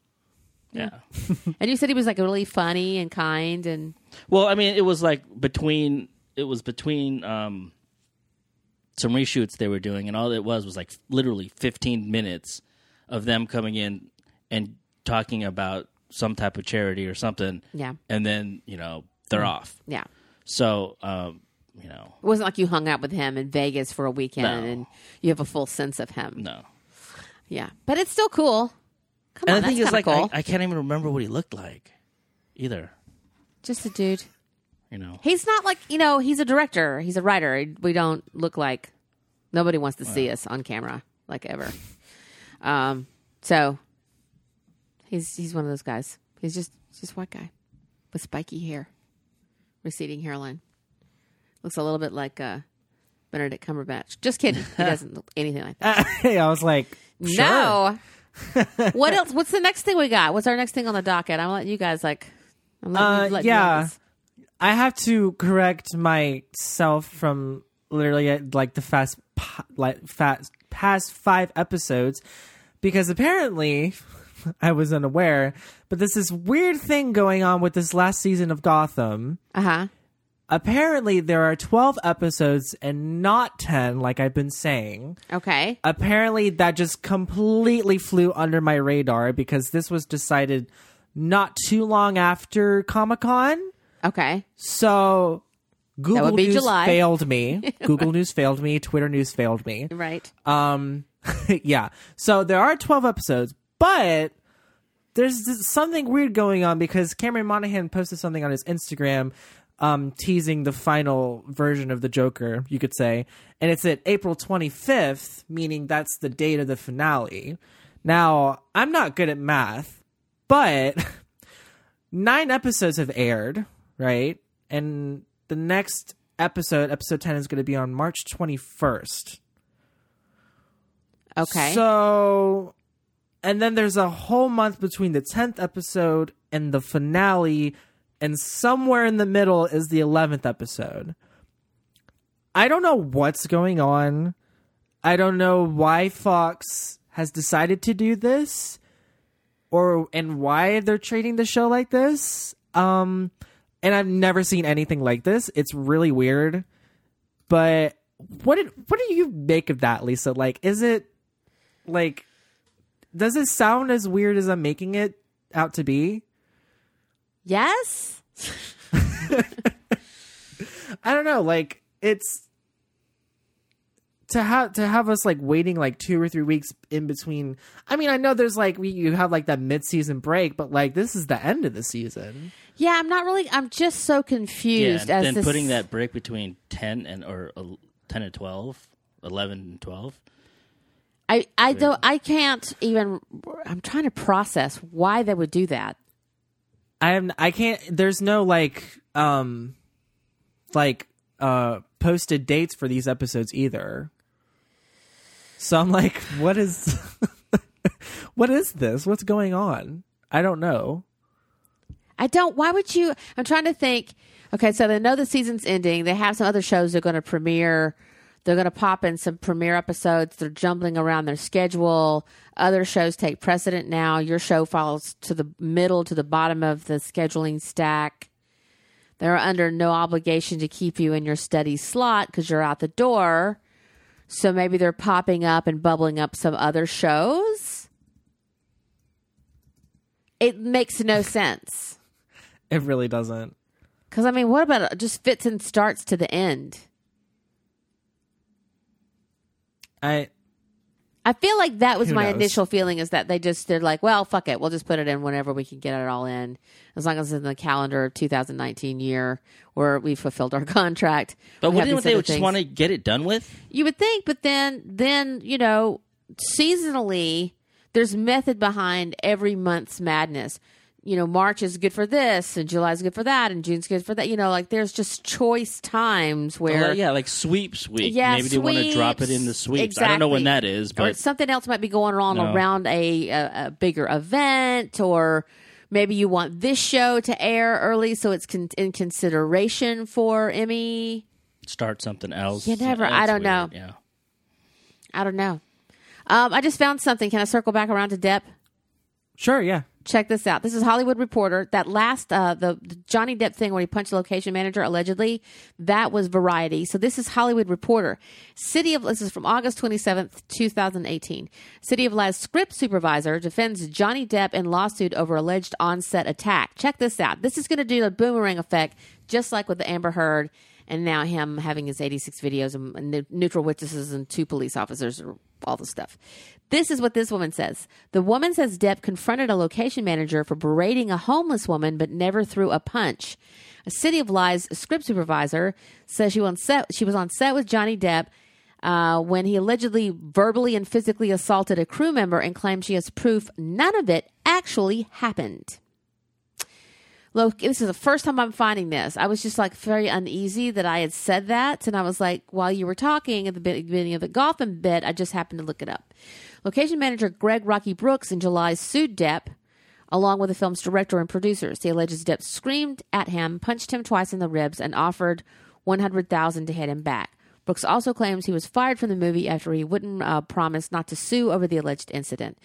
Yeah. (laughs) And you said he was like really funny and kind and Well, I mean, it was like between it was between um, some reshoots they were doing, and all it was was like literally 15 minutes of them coming in and talking about some type of charity or something, yeah, and then you know they're off. yeah. So um, you know, It wasn't like you hung out with him in Vegas for a weekend No. and you have a full sense of him. no. Yeah, but it's still cool. Come And on, the thing that's is, like, cool. I, I can't even remember what he looked like either. Just a dude. You know, He's not like you know. He's a director. He's a writer. We don't look like nobody wants to see us on camera like ever. Um. So he's he's one of those guys. He's just just white guy with spiky hair, receding hairline. Looks a little bit like uh, Benedict Cumberbatch. Just kidding. He (laughs) doesn't look anything like that. (laughs) hey, I was like, sure. No. (laughs) what else? What's the next thing we got? What's our next thing on the docket? I'm letting you guys like. I'm letting Uh, yeah. I have to correct myself from literally like the fast, like fast past five episodes because apparently (laughs) I was unaware, but there's this weird thing going on with this last season of Gotham. Uh huh. Apparently, there are 12 episodes and not 10, like I've been saying. Okay. apparently that just completely flew under my radar because this was decided not too long after Comic Con. Okay. So Google News July. failed me. (laughs) Google News failed me. Twitter News failed me. Right. Um, (laughs) yeah. So there are 12 episodes, but there's something weird going on because Cameron Monaghan posted something on his Instagram um, teasing the final version of the Joker, you could say. And it's at April 25th, meaning that's the date of the finale. Now, I'm not good at math, but (laughs) nine episodes have aired, right? And the next episode, episode 10, is going to be on March 21st. Okay. So, and then there's a whole month between the 10th episode and the finale, and somewhere in the middle is the 11th episode. I don't know what's going on. I don't know why Fox has decided to do this or and why they're treating the show like this. Um and I've never seen anything like this. It's really weird. But what did what do you make of that, Lisa? Like is it like does it sound as weird as I'm making it out to be? Yes. (laughs) I don't know, like it's to have to have us like waiting like two or three weeks in between. I mean, I know there's like we you have like that mid season break, but like this is the end of the season. Yeah, I'm not really. I'm just so Yeah, confused and as then this. putting that break between 10 and or uh, 10 and 12, 11 and 12. I I don't. I can't even. I'm trying to process why they would do that. I am I can't there's no like um like uh posted dates for these episodes either. So I'm like what is (laughs) what is this? What's going on? I don't know. I don't. Why would you? I'm trying to think. Okay, so they know the season's ending. They have some other shows they're going to premiere. They're going to pop in some premiere episodes. They're jumbling around their schedule. Other shows take precedent now. Your show falls to the middle to the bottom of the scheduling stack. They're under no obligation to keep you in your steady slot because you're out the door. So maybe they're popping up and bubbling up some other shows. It makes no sense. (laughs) It really doesn't. Because I mean, what about it just fits and starts to the end? I I feel like that was Who my knows? initial feeling is that they just they're like, well, fuck it, we'll just put it in whenever we can get it all in, as long as it's in the calendar of 2019 year where we fulfilled our (laughs) contract. But wouldn't they just want to get it done with? You would think, but then then you know, seasonally, there's method behind every month's madness. You know, March is good for this, and July is good for that, and June's good for that. You know, like there's just choice times where Well, yeah, like sweeps week. Yeah, Maybe they want to drop it in the sweeps. I don't know when that is, Exactly. is, or but something else might be going on No. around a, a, a bigger event, or maybe you want this show to air early, so it's con- in consideration for Emmy. start something else. You never- That's I don't weird, know. Yeah. I don't know. Um, I just found something. Can I circle back around to Depp? sure, yeah. Check this out. This is Hollywood Reporter. That last uh, the, the Johnny Depp thing where he punched the location manager allegedly, that was Variety. So this is Hollywood Reporter. City of this is from August twenty seventh, two thousand eighteen. City of Lies script supervisor defends Johnny Depp in lawsuit over alleged onset attack. Check this out. This is going to do the boomerang effect, just like with the Amber Heard. And now him having his 86 videos and, neutral witnesses and two police officers, all the stuff. This is what this woman says. The woman says Depp confronted a location manager for berating a homeless woman, but never threw a punch. A City of Lies script supervisor says she was on set, she was on set with Johnny Depp uh, when he allegedly verbally and physically assaulted a crew member and claims she has proof none of it actually happened. Look, this is the first time I'm finding this. I was just like very uneasy that I had said that. And I was like, while you were talking at the beginning of the Gotham bit, I just happened to look it up. Location manager Greg Rocky Brooks in July sued Depp, along with the film's director and producers. He alleges Depp screamed at him, punched him twice in the ribs, and offered 100000 to hit him back. Brooks also claims he was fired from the movie after he wouldn't uh, promise not to sue over the alleged incident.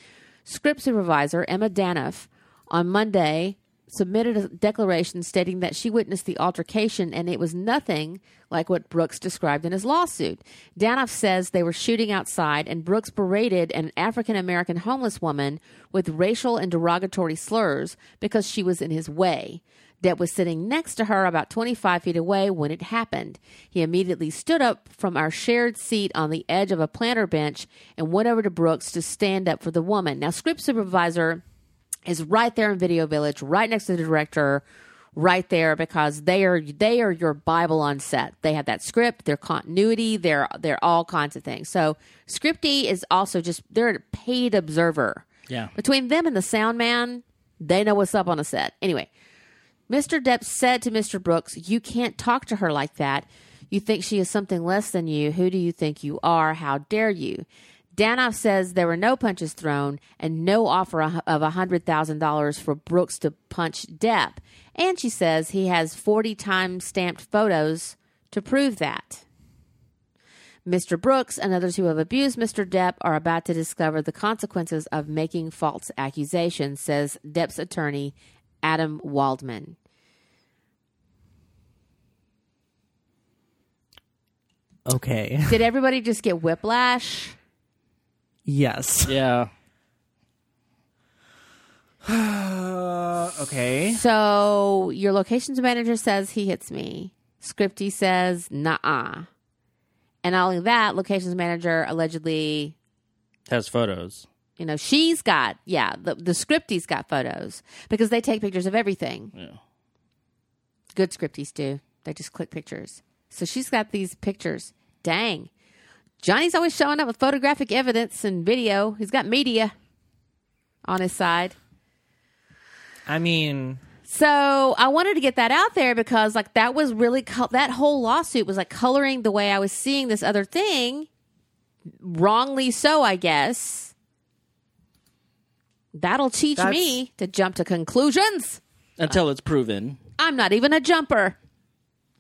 Script supervisor Emma Danoff on Monday submitted a declaration stating that she witnessed the altercation and it was nothing like what Brooks described in his lawsuit. Danoff says they were shooting outside and Brooks berated an African American homeless woman with racial and derogatory slurs because she was in his way. Depp was sitting next to her about 25 feet away when it happened. He immediately stood up from our shared seat on the edge of a planter bench and went over to Brooks to stand up for the woman. Now, script supervisor is right there in Video Village, right next to the director, right there because they are they are your Bible on set. They have that script, their continuity, they're they're all kinds of things. So Scripty is also just they're a paid observer. Yeah. Between them and the sound man, they know what's up on a set. Anyway, Mr. Depp said to Mr. Brooks, You can't talk to her like that. You think she is something less than you. Who do you think you are? How dare you? Danoff says there were no punches thrown and no offer of $100,000 for Brooks to punch Depp. And she says he has 40 time stamped photos to prove that. Mr. Brooks and others who have abused Mr. Depp are about to discover the consequences of making false accusations, says Depp's attorney, Adam Waldman. Okay. Did everybody just get whiplash? Yes. Yeah. (sighs) okay. So your locations manager says he hits me. Scripty says nah. And not only that, locations manager allegedly, Has photos. you know, she's got yeah, the the scripty's got photos because they take pictures of everything. Yeah. Good scripties do. They just click pictures. So she's got these pictures. Dang. Johnny's always showing up with photographic evidence and video. He's got media on his side. I mean, So I wanted to get that out there because, like, that was really co- that whole lawsuit was like coloring the way I was seeing this other thing, wrongly so, I guess. That'll teach That's- me to jump to conclusions. Until it's proven. I'm not even a jumper.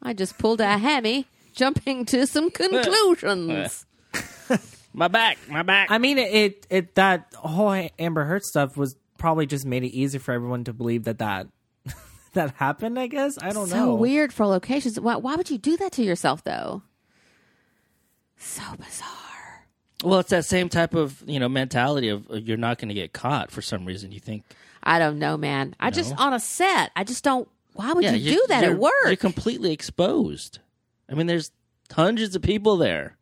I just pulled a hammy, jumping to some (laughs) conclusions. My back, my back. I mean, it, it that whole Amber Heard stuff was probably just made it easier for everyone to believe that that (laughs) that happened. I guess I don't so know. So weird for locations. Why, why would you do that to yourself, though? So bizarre. well, it's that same type of you know mentality of uh, you're not going to get caught for some reason. You think, I don't know, man. I just on a set. I just don't. Why would yeah, you you're- do that you're- at work? You're completely exposed. I mean, there's hundreds of people there,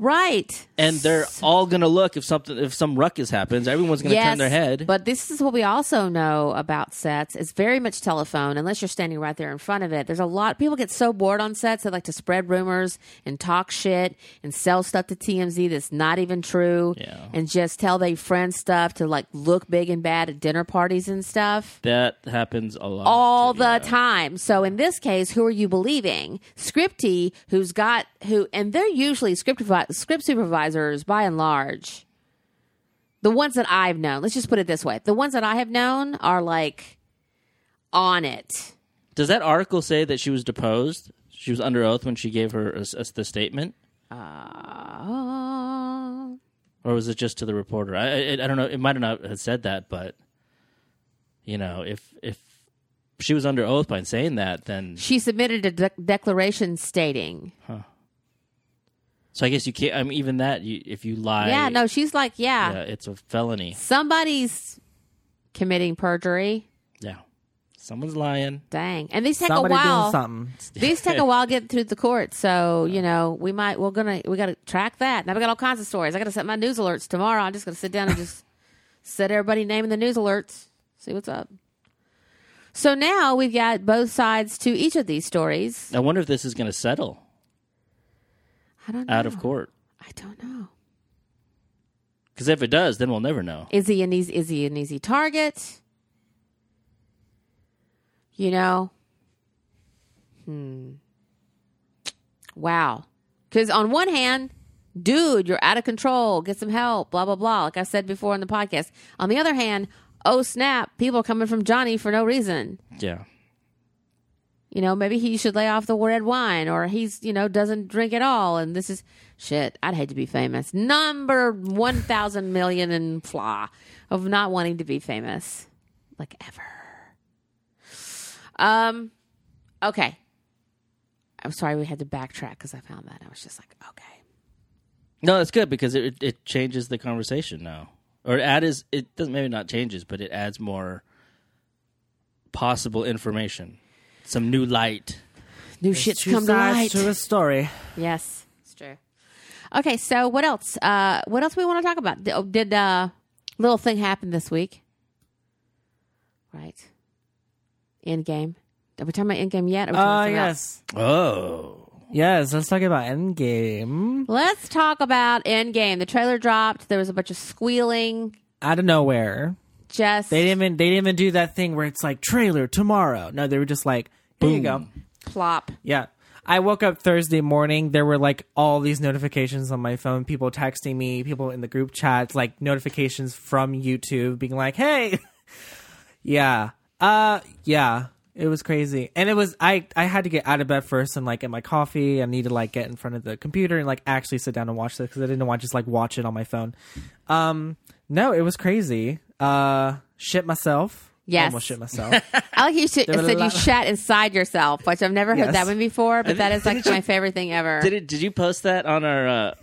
right. and they're all going to look if something if some ruckus happens. Everyone's going to turn their head. But this is what we also know about sets. It's very much telephone, unless you're standing right there in front of it. There's a lot people get so bored on sets they like to spread rumors and talk shit and sell stuff to TMZ that's not even true. Yeah. And just tell their friends stuff to like look big and bad at dinner parties and stuff. that happens a lot. all the yeah. time. So in this case, who are you believing? Scripty, who's got who, and they're usually script script supervisors by and large. The ones that I've known, let's just put it this way: the ones that I have known are like on it. Does that article say that she was deposed? She was under oath when she gave her uh, s- the statement, Uh, or was it just to the reporter? I I, I don't know. It might not have said that, but you know, if if she was under oath by saying that, then she submitted a de- declaration stating, so I guess you can't. I mean, even that, you, if you lie, "Yeah, no." She's like, "Yeah, yeah, it's a felony. somebody's committing perjury." Yeah, someone's lying. Dang, and these take Somebody a while. doing something. (laughs) These take a while getting through the court, so you know we might we're gonna we got to track that. Now we got all kinds of stories. I got to set my news alerts tomorrow. I'm just gonna sit down and just (laughs) set everybody naming the news alerts. See what's up. So now we've got both sides to each of these stories. I wonder if this is going to settle I don't know. out of court. I don't know. Because if it does, then we'll never know. Is he an easy? Is he an easy target? You know. Hmm. Wow. Because on one hand, dude, you're out of control. Get some help. Blah blah blah. Like I said before in the podcast. On the other hand, oh snap, people are coming from Johnny for no reason. Yeah. You know, maybe he should lay off the red wine, or he's you know doesn't drink at all. And this is shit. I'd hate to be famous. Number one thousand million and flaw of not wanting to be famous, like ever. Um, okay. I'm sorry we had to backtrack because I found that I was just like, okay. No, that's good because it it changes the conversation now, or it adds it doesn't maybe not changes, but it adds more possible information, some new light. New shit's Two come to light. to a story. Yes, it's true. Okay, so what else? Uh, what else we want to talk about? Did, oh, did uh, little thing happen this week? Right. Endgame. Are we talking about Endgame yet? Or are we Uh, talking about something else? yes. Oh, Yes, let's talk about Endgame. Let's talk about Endgame. The trailer dropped. There was a bunch of squealing. Out of nowhere. Just They didn't even they didn't even do that thing where it's like trailer tomorrow. No, they were just like, here you go. plop. Yeah. I woke up Thursday morning. There were like all these notifications on my phone, people texting me, people in the group chats, like notifications from YouTube being like, "Hey." (laughs) yeah. Uh yeah. It was crazy. And it was I I had to get out of bed first and like get my coffee. I need to like get in front of the computer and like actually sit down and watch this cuz I didn't want to just like watch it on my phone. Um no, it was crazy. Uh shit myself. Yes. Almost shit myself. (laughs) I like you said, There were a said you lot- shat inside yourself, which I've never heard Yes. that one before, but that is like my favorite thing ever. did it? Did you post that on our uh,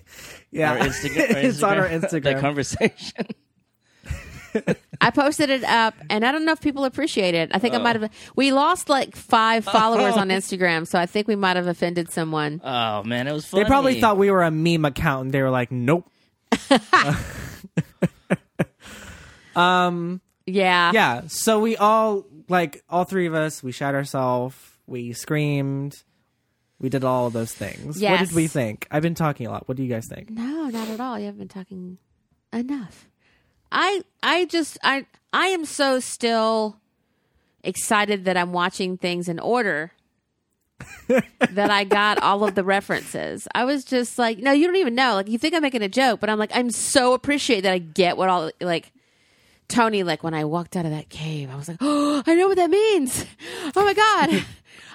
yeah. our (laughs) Instagram? Our it's on our Instagram? Instagram. that conversation. (laughs) I posted it up, and I don't know if people appreciate it. I think Oh. I might have. We lost like five followers on Instagram, so I think we might have offended someone. Oh man, it was funny. They probably thought we were a meme account, and they were like, "Nope." um. Yeah, Yeah. So we all like all three of us. We shot ourselves. We screamed. We did all of those things. What did we think? I've been talking a lot. What do you guys think? No, not at all. You haven't been talking enough. I I just I I am so still excited that I'm watching things in order. (laughs) that I got all of the references. I was just like, no, you don't even know. Like you think I'm making a joke, but I'm like, I'm so appreciated that I get what all like Tony, like when I walked out of that cave, I was like, oh, (gasps) I know what that means. Oh my god,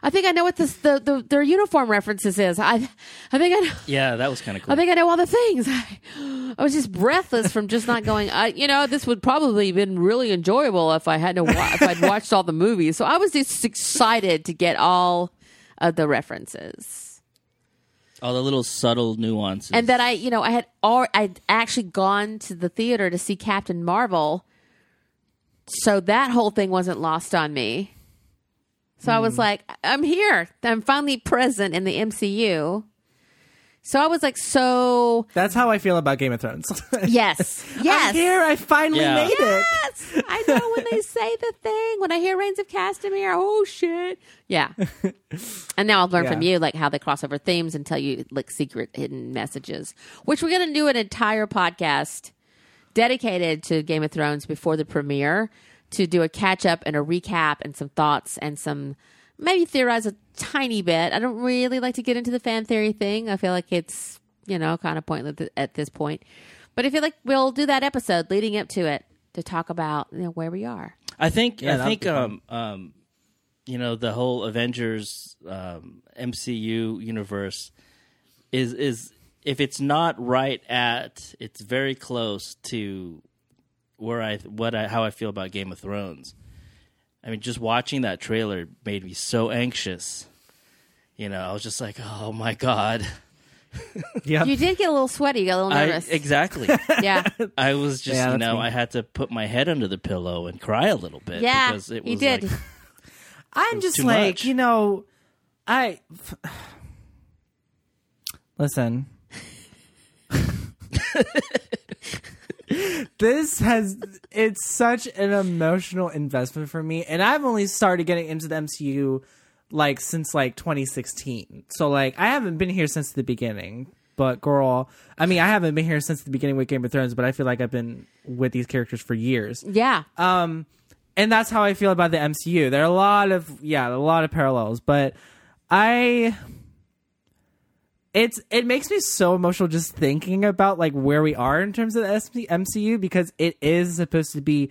I think I know what this the, the their uniform references is. I I think I know. Yeah, that was kind of cool. I think I know all the things. (laughs) I, was just breathless from just not going. I, you know, this would probably have been really enjoyable if I had to wa- if I'd watched all the movies. So I was just excited to get all of the references, all the little subtle nuances. and that I, you know, I had all I'd actually gone to the theater to see Captain Marvel, so that whole thing wasn't lost on me. So I was hmm. like, I'm here. I'm finally present in the MCU. So I was like, so That's how I feel about Game of Thrones. Yes. (laughs) Yes. I'm here. I finally Yeah. made it. Yes. I know when they say the thing, when I hear Rains of Castamere, oh shit. Yeah. (laughs) and now I've learned from you like how they cross over themes and tell you like secret hidden messages, which we're going to do an entire podcast dedicated to Game of Thrones before the premiere to do a catch up and a recap and some thoughts and some maybe theorize a tiny bit. I don't really like to get into the fan theory thing. I feel like it's, you know, kind of pointless at- at this point. But I feel like we'll do that episode leading up to it to talk about you know, where we are. I think Yeah, I think um um you know the whole Avengers um, MCU universe is is if it's not right at it's very close to where I what I how I feel about Game of Thrones. I mean, just watching that trailer made me so anxious. You know, I was just like, "Oh my god!" (laughs) yeah, You did get a little sweaty, you got a little I, nervous. exactly. (laughs) yeah. I was just, Yeah, you know, me. I had to put my head under the pillow and cry a little bit Yeah. because it was you did. like (laughs) I'm just like, much. you know, I (sighs) listen. (laughs) this has it's such an emotional investment for me and I've only started getting into the MCU like since like 2016. So like I haven't been here since the beginning. But girl, I mean I haven't been here since the beginning with Game of Thrones, but I feel like I've been with these characters for years. Yeah. Um, and that's how I feel about the MCU. There are a lot of yeah, a lot of parallels, but I it's it makes me so emotional just thinking about like where we are in terms of the MCU because it is supposed to be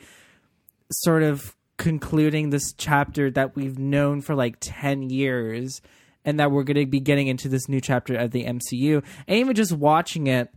sort of concluding this chapter that we've known for like 10 years and that we're going to be getting into this new chapter of the MCU and even just watching it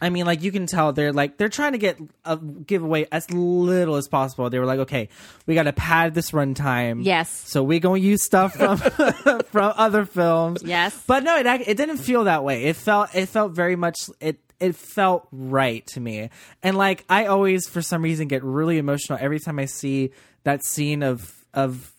I mean, like you can tell they're like they're trying to get a giveaway as little as possible. They were like, okay, we got to pad this runtime. Yes. So we're gonna use stuff from (laughs) from other films. Yes. But no, it it didn't feel that way. It felt it felt very much it it felt right to me. And like I always for some reason get really emotional every time I see that scene of of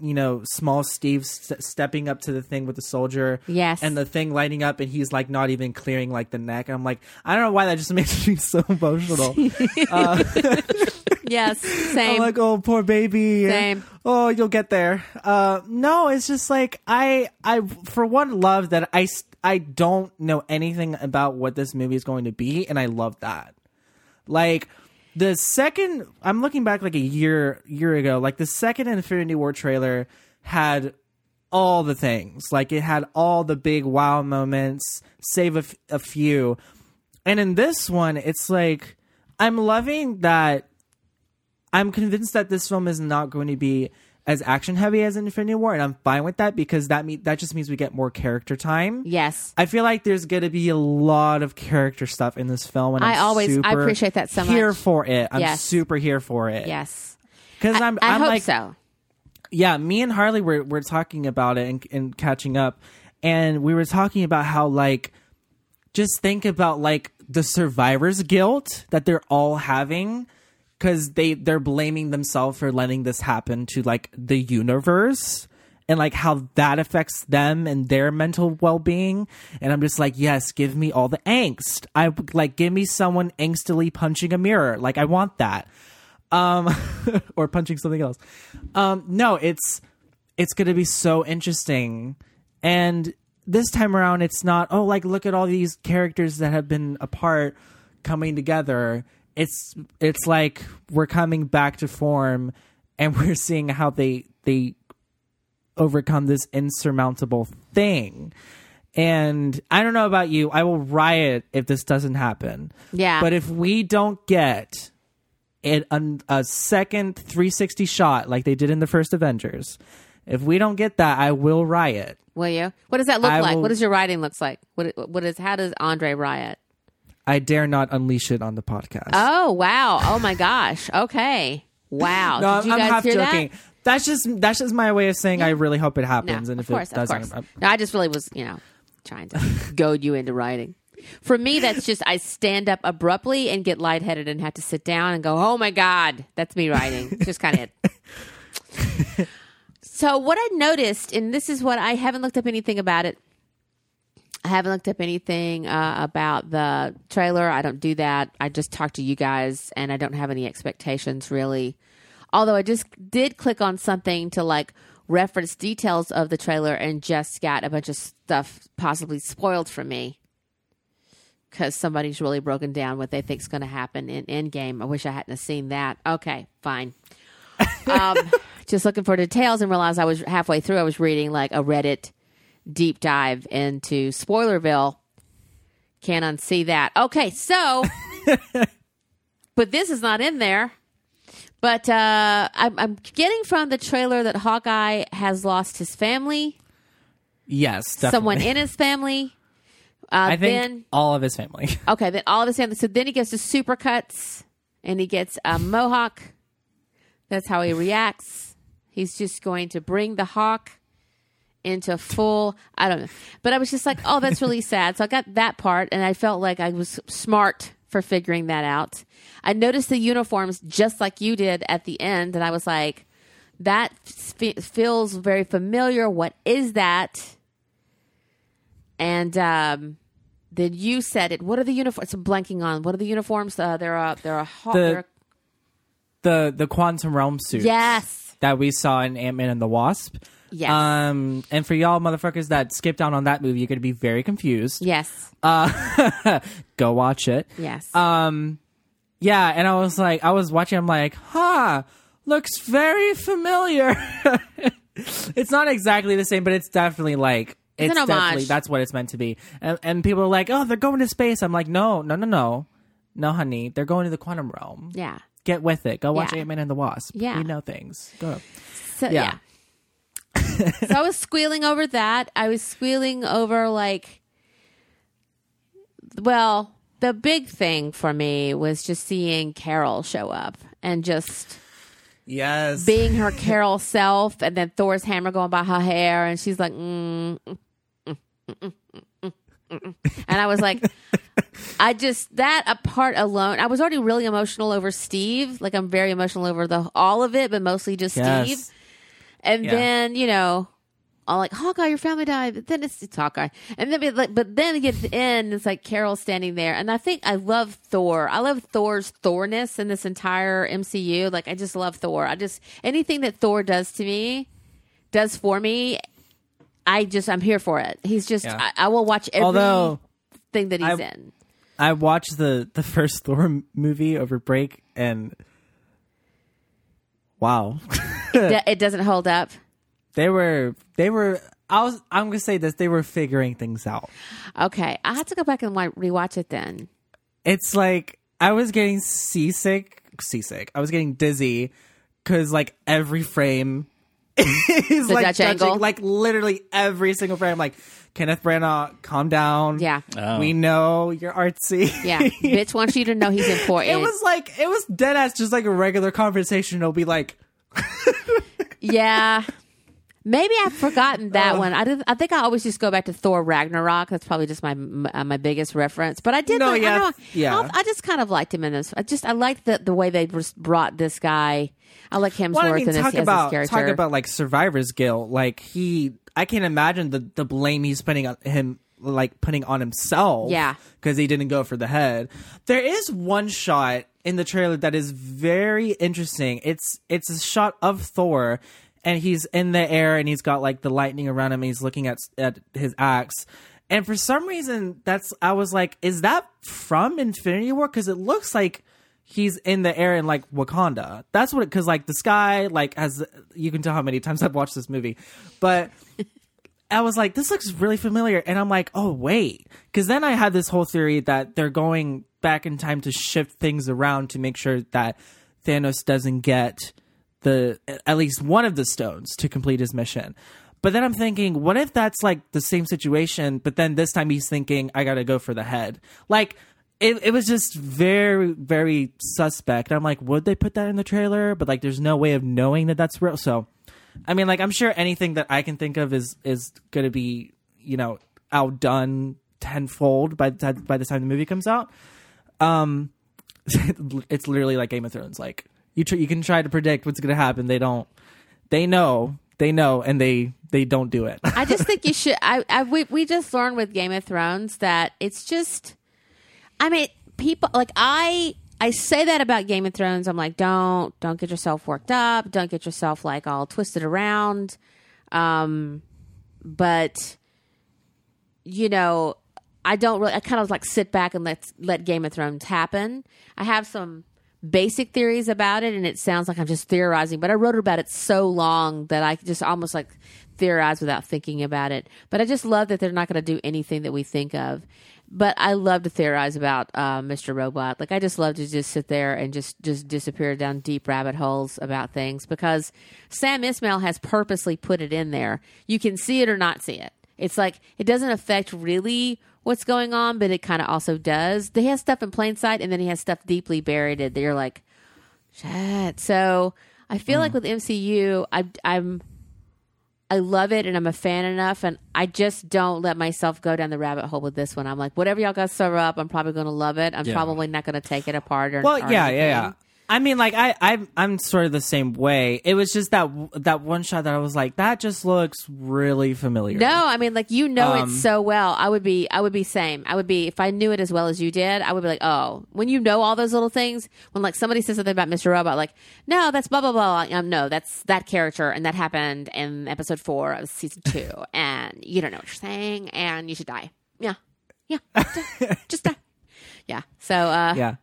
you know small Steve st- stepping up to the thing with the soldier. Yes. and the thing lighting up, and he's like not even clearing like the neck. And I'm like, I don't know why that just (laughs) makes me so emotional. (laughs) (laughs) yes, same. I'm like, oh, poor baby. Same. Oh, you'll get there. Uh, no, it's just like I, I for one love that I, I don't know anything about what this movie is going to be, and I love that. Like the second, I'm looking back like a year, year ago. Like the second Infinity War trailer had all the things. Like it had all the big wow moments, save a, f- a few. And in this one, it's like I'm loving that I'm convinced that this film is not going to be as action heavy as Infinity War, and I'm fine with that because that me- that just means we get more character time. yes. I feel like there's going to be a lot of character stuff in this film, and I I'm always- I appreciate that so Here much. for it, I'm Yes. super here for it. Yes. because I, I'm I I'm hope like so. yeah, me and Harley were were talking about it and, and catching up, and we were talking about how like just think about like the survivor's guilt that they're all having because they they're blaming themselves for letting this happen to like the universe and like how that affects them and their mental well-being. And i'm just like yes give me all the angst. I like give me someone angstily punching a mirror. Like i want that. Um (laughs) or punching something else. Um no it's it's gonna be so interesting. And this time around it's not oh like look at all these characters that have been apart coming together it's it's like we're coming back to form and (laughs) we're seeing how they they overcome this insurmountable thing and i don't know about you i will riot if this doesn't happen Yeah. but if we don't get it an, a second 360 shot like they did in the first avengers if we don't get that i will riot Will you? What does that look I like? will- What does your writing looks like? What what is how does Andre riot? I dare not unleash it on the podcast Oh wow! Oh my gosh! Okay. Wow. no Did you i'm, guys half hear joking that? that's just that's just my way of saying i really hope it No, happens and of if course, it doesn't of course. I'm- No, I just really was, you know, trying to goad you into writing. For me, that's just I stand up abruptly and get lightheaded and have to sit down and go, "Oh my god!" That's me writing. just kind of it. (laughs) so what I noticed, and this is what I haven't looked up anything about it. I haven't looked up anything uh, about the trailer. I don't do that. I just talk to you guys, and I don't have any expectations really. Although I just did click on something to like reference details of the trailer, and just got a bunch of stuff possibly spoiled for me because somebody's really broken down what they think's going to happen in Endgame. I wish I hadn't seen that. Okay, fine. (laughs) um, just looking for details and realized I was halfway through. I was reading like a Reddit deep dive into Spoilerville. Can't unsee that. Okay, so, (laughs) but this is not in there. But uh, I'm, I'm getting from the trailer that Hawkeye has lost his family, yes definitely. someone in his family. Uh, i think then all of his family (laughs) Okay, then all of his family. So then he gets to supercuts and he gets a mohawk. That's how he reacts. He's just going to bring the hawk into full. I don't know, but I was just like, oh, that's really (laughs) sad. So I got that part, and I felt like I was smart for figuring that out. I noticed the uniforms just like you did at the end, and I was like, that f- feels very familiar. What is that? And um, then you said it. What are the uniforms? I'm blanking on. What are the uniforms? Uh, they're a they're a The- they're- the the quantum realm suits yes, that we saw in ant-man and the wasp yes, um and for y'all motherfuckers that skipped out on that movie you're gonna be very confused. Yes, uh (laughs) go watch it. Yes. um yeah and i was like i was watching i'm like huh looks very familiar. (laughs) It's not exactly the same but it's definitely like It's it's, definitely that's what it's meant to be. And, and people are like oh they're going to space. I'm like no no no no. No honey. They're going to the quantum realm. Yeah. get with it. Go watch Yeah. ant-man and the wasp. Yeah. we know things. Go. So, yeah. Yeah. So I was squealing over that. I was squealing over like, well, the big thing for me was just seeing Carol show up and just yes being her Carol self, and then Thor's hammer going by her hair, and she's like, mm, mm, mm, mm, mm, mm, mm. and I was like, I just that a part alone. I was already really emotional over Steve. Like I'm very emotional over the all of it, but mostly just Yes. Steve. And Yeah. then you know, all like Hawkeye, your family died. But then it's, it's Hawkeye, and then it, like, but then you get to the end, it's like Carol standing there, and I think I love Thor. I love Thor's Thorness in this entire MCU. Like I just love Thor. I just anything that Thor does to me, does for me. I just I'm here for it. He's just Yeah. I, I will watch everything Although that he's I- in. I watched the the first Thor movie over break, and wow, (laughs) D- it doesn't hold up. they were they were. I was I'm gonna say this. They were figuring things out. Okay, I have to go back and wa- rewatch it then. It's like I was getting seasick, seasick. I was getting dizzy because like every frame (laughs) is The like Dutch touching, angle? like literally every single frame. Like Kenneth Branagh, calm down. Yeah. Oh. we know you're artsy. Yeah, bitch wants you to know he's (laughs) important. it was like it was dead ass, just like a regular conversation. It'll be like, (laughs) yeah. Maybe I've forgotten that one. I did, I think I always just go back to Thor Ragnarok. That's probably just my uh, my biggest reference. But I did. No, like, yeah, I, know, yeah. I, just kind of liked him in this. I just I liked the the way they brought this guy. I like Hemsworth well, I mean, in talk about his character. talk about like survivor's guilt. Like he, I can't imagine the the blame he's putting on him, like putting on himself. Yeah. because he didn't go for the head. There is one shot in the trailer that is very interesting. It's it's a shot of Thor. And he's in the air, and he's got like the lightning around him. And he's looking at at his axe, and for some reason, that's I was like, is that from Infinity War? Because it looks like he's in the air in like Wakanda. That's what because like the sky like has you can tell how many times I've watched this movie, but (laughs) I was like, this looks really familiar, and I'm like, oh wait, because then I had this whole theory that they're going back in time to shift things around to make sure that Thanos doesn't get the at least one of the stones to complete his mission. But then I'm thinking, what if that's like the same situation, but then this time he's thinking, I gotta go for the head. Like it, it was just very, very suspect. I'm like, would they put that in the trailer? But like, there's no way of knowing that that's real. So, I mean, like, I'm sure anything that I can think of is is to be, you know, outdone tenfold by the by the time the movie comes out. Um, (laughs) it's literally like Game of Thrones. Like you, tr- you can try to predict what's going to happen. They don't. They know. They know, and they they don't do it. I just think you (laughs) should. I, I we we just learned with Game of Thrones that it's just. I mean, people like I. I say that about Game of Thrones. I'm like, don't don't get yourself worked up. Don't get yourself like all twisted around. Um, but you know, I don't really. I kind of like sit back and let let Game of Thrones happen. I have some basic theories about it, and it sounds like I'm just theorizing. But I wrote about it so long that I just almost like theorize without thinking about it. But I just love that they're not going to do anything that we think of. But I love to theorize about uh, Mr. Robot. Like I just love to just sit there and just just disappear down deep rabbit holes about things because Sam Esmail has purposely put it in there. You can see it or not see it. It's like it doesn't affect really what's going on, but it kind of also does. He has stuff in plain sight, and then he has stuff deeply buried. That you're like, shit. So I feel like mm. with MCU, I, I'm, I love it, and I'm a fan enough, and I just don't let myself go down the rabbit hole with this one. I'm like, whatever y'all got serve up, I'm probably going to love it. I'm Yeah. probably not going to take it apart or. Well, or yeah, yeah, yeah. I mean, like I, I, I'm sort of the same way. It was just that that one shot that I was like, that just looks really familiar. No, I mean like you know Um, it so well. I would be I would be same. I would be if I knew it as well as you did, I would be like, "Oh, when you know all those little things, when like somebody says something about Mr. Robot like, "No, that's blah blah blah." Um, no, that's that character and that happened in episode 4 of season 2 (laughs) and you don't know what you're saying and you should die. Yeah. Yeah. (laughs) Just die. Just die. Yeah. So uh Yeah,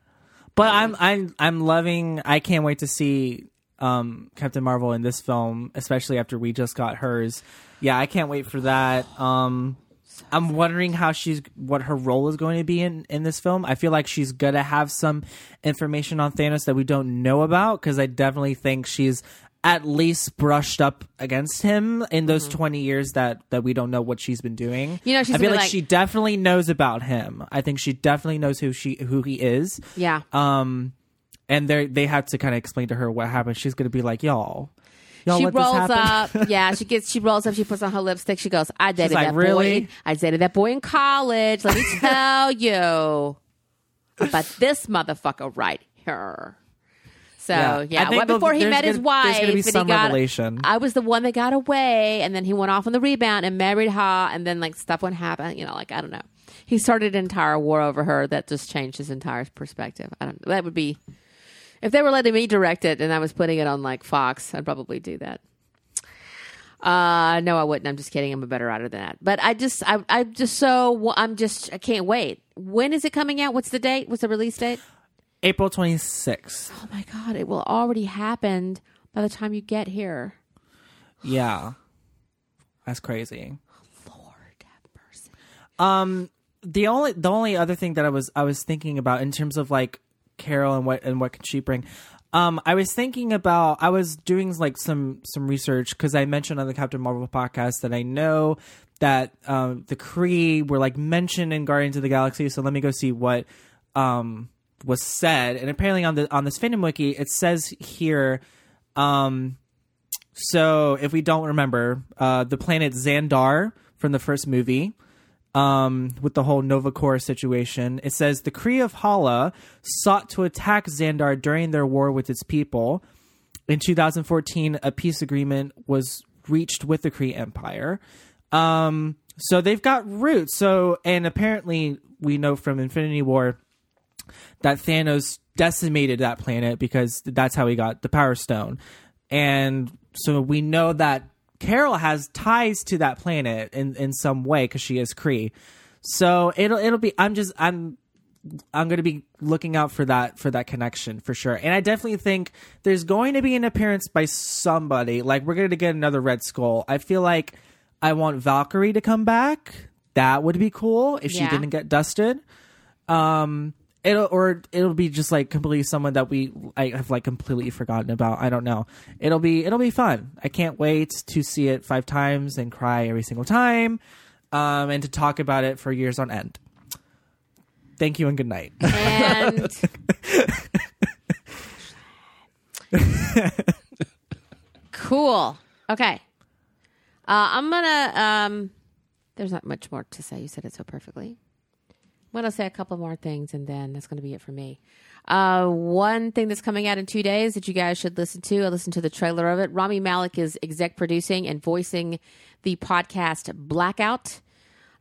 but I'm, I'm, I'm loving. I can't wait to see um Captain Marvel in this film, especially after we just got hers. Yeah, I can't wait for that. Um, I'm wondering how she's what her role is going to be in in this film. I feel like she's gonna have some information on Thanos that we don't know about because I definitely think she's at least brushed up against him in those 20 years that that we don't know what she's been doing. Mm-hmm. You know, she's I feel like, like- she definitely knows about him. I think she definitely knows who she who he is. yeah. Um, and they they had to kind of explain to her what happened. She's gonna be like, y'all. Y'all she rolls up. (laughs) Yeah, she gets. She rolls up. She puts on her lipstick. She goes, "I dated like, that "Really?" boy. I dated that boy in college. Let me (laughs) tell you about this motherfucker right here." So Yeah. yeah, I think right there'll- before he met his gonna- wife, there's gonna be and he some got- revelation. I was the one that got away, and then he went off on the rebound and married her, and then like stuff went happen. You know, like I don't know. He started an entire war over her that just changed his entire perspective. I don't. That would be if they were letting me direct it and I was putting it on like Fox. I'd probably do that. Uh, no, I wouldn't. I'm just kidding. I'm a better writer than that. But I just, I, I just so I'm just, I can't wait. When is it coming out? What's the date? What's the release date? April 26th. Oh my god, it will already happened by the time you get here. Yeah. That's crazy. Lord have mercy. Um the only the only other thing that I was I was thinking about in terms of like Carol and what and what can she bring. Um I was thinking about I was doing like some some research cuz I mentioned on the Captain Marvel podcast that I know that um the Kree were like mentioned in Guardians of the Galaxy so let me go see what um was said and apparently on the on this fandom wiki it says here um so if we don't remember uh the planet Xandar from the first movie um, with the whole Nova Corps situation. It says the Kree of Hala sought to attack Xandar during their war with its people. In 2014, a peace agreement was reached with the Kree Empire. Um, so they've got roots. So, and apparently, we know from Infinity War that Thanos decimated that planet because that's how he got the Power Stone. And so we know that Carol has ties to that planet in, in some way because she is Kree. So it'll it'll be I'm just I'm I'm going to be looking out for that for that connection for sure. And I definitely think there's going to be an appearance by somebody. Like we're going to get another Red Skull. I feel like I want Valkyrie to come back. That would be cool if she didn't get dusted. Um it'll or it'll be just like completely someone that we I have like completely forgotten about. I don't know. It'll be it'll be fun. I can't wait to see it five times and cry every single time. Um and to talk about it for years on end. Thank you and good night. And (laughs) cool. Okay. Uh, I'm gonna. Um, there's not much more to say. You said it so perfectly. I'm gonna say a couple more things, and then that's gonna be it for me. Uh, one thing that's coming out in two days that you guys should listen to. I listened to the trailer of it. Rami Malek is exec producing and voicing the podcast Blackout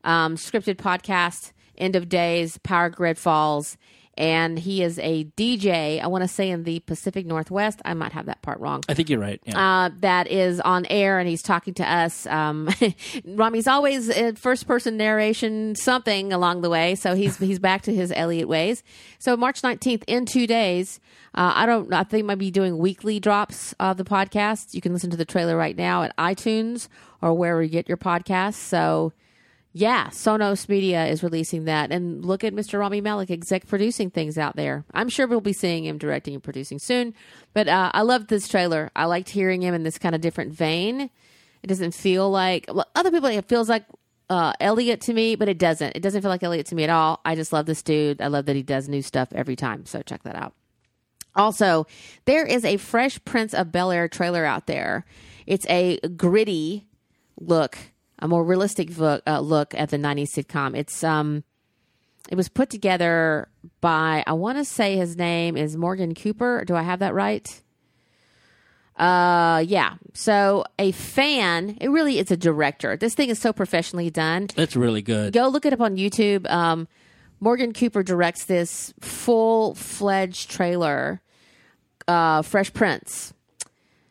um, scripted podcast, End of Days, Power Grid Falls, and he is a DJ. I want to say in the Pacific Northwest. I might have that part wrong. I think you're right. Yeah. Uh, that is on air, and he's talking to us. Um, (laughs) Rami's always uh, first person narration, something along the way. So he's he's back to his Elliot ways. So March nineteenth, in two days. Uh, I don't. I think might be doing weekly drops of the podcast. You can listen to the trailer right now at iTunes or wherever you get your podcasts. So yeah, Sonos Media is releasing that. And look at Mr. Rami Malek exec producing things out there. I'm sure we'll be seeing him directing and producing soon. But uh, I loved this trailer. I liked hearing him in this kind of different vein. It doesn't feel like well, other people. It feels like uh, Elliot to me, but it doesn't. It doesn't feel like Elliot to me at all. I just love this dude. I love that he does new stuff every time. So check that out. Also, there is a Fresh Prince of Bel Air trailer out there. It's a gritty look, a more realistic vo- uh, look at the '90s sitcom. It's um, it was put together by I want to say his name is Morgan Cooper. Do I have that right? Uh, yeah. So a fan, it really is a director. This thing is so professionally done That's really good. go look it up on YouTube. Um, Morgan Cooper directs this full fledged trailer, uh, Fresh Prince.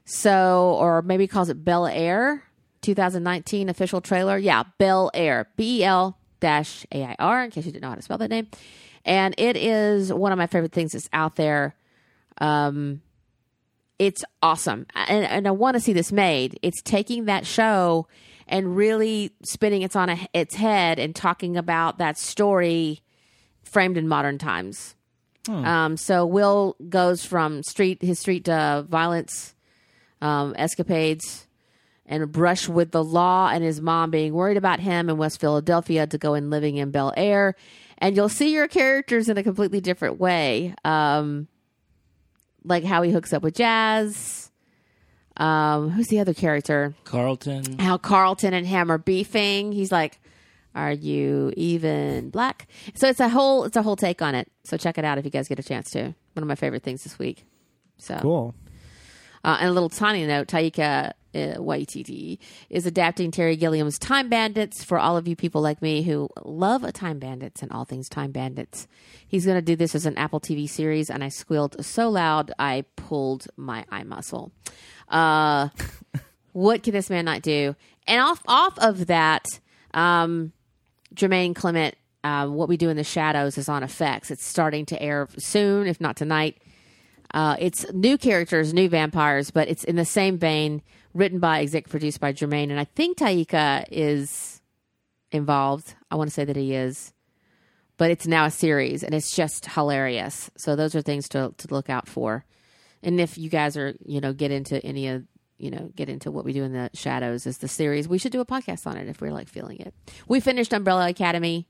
So, or maybe he calls it Bel Air, 2019 official trailer. Yeah, Bel Air, B E L dash A I R, in case you didn't know how to spell that name. And it is one of my favorite things that's out there. Um, it's awesome and, and i want to see this made it's taking that show and really spinning it on a, its head and talking about that story framed in modern times um, so will goes from street his street uh, violence um, escapades and a brush with the law and his mom being worried about him in west philadelphia to go and living in bel air and you'll see your characters in a completely different way um, like how he hooks up with Jazz. Um, who's the other character? Carlton. How Carlton and him are beefing. He's like, "Are you even black?" So it's a whole it's a whole take on it. So check it out if you guys get a chance to. One of my favorite things this week. So Cool. uh, and a little tiny note, Taika uh, is adapting Terry Gilliam's Time Bandits for all of you people like me who love Time Bandits and all things Time Bandits. He's going to do this as an Apple TV series, and I squealed so loud I pulled my eye muscle. Uh, (laughs) what can this man not do? And off off of that, um, Jermaine Clement, uh, what we do in the shadows is on FX. It's starting to air soon, if not tonight. Uh, it's new characters, new vampires, but it's in the same vein. Written by, exec produced by Jermaine, and I think Taika is involved. I want to say that he is, but it's now a series, and it's just hilarious. So those are things to to look out for. And if you guys are, you know, get into any of, you know, get into what we do in the shadows is the series, we should do a podcast on it if we're like feeling it. We finished Umbrella Academy,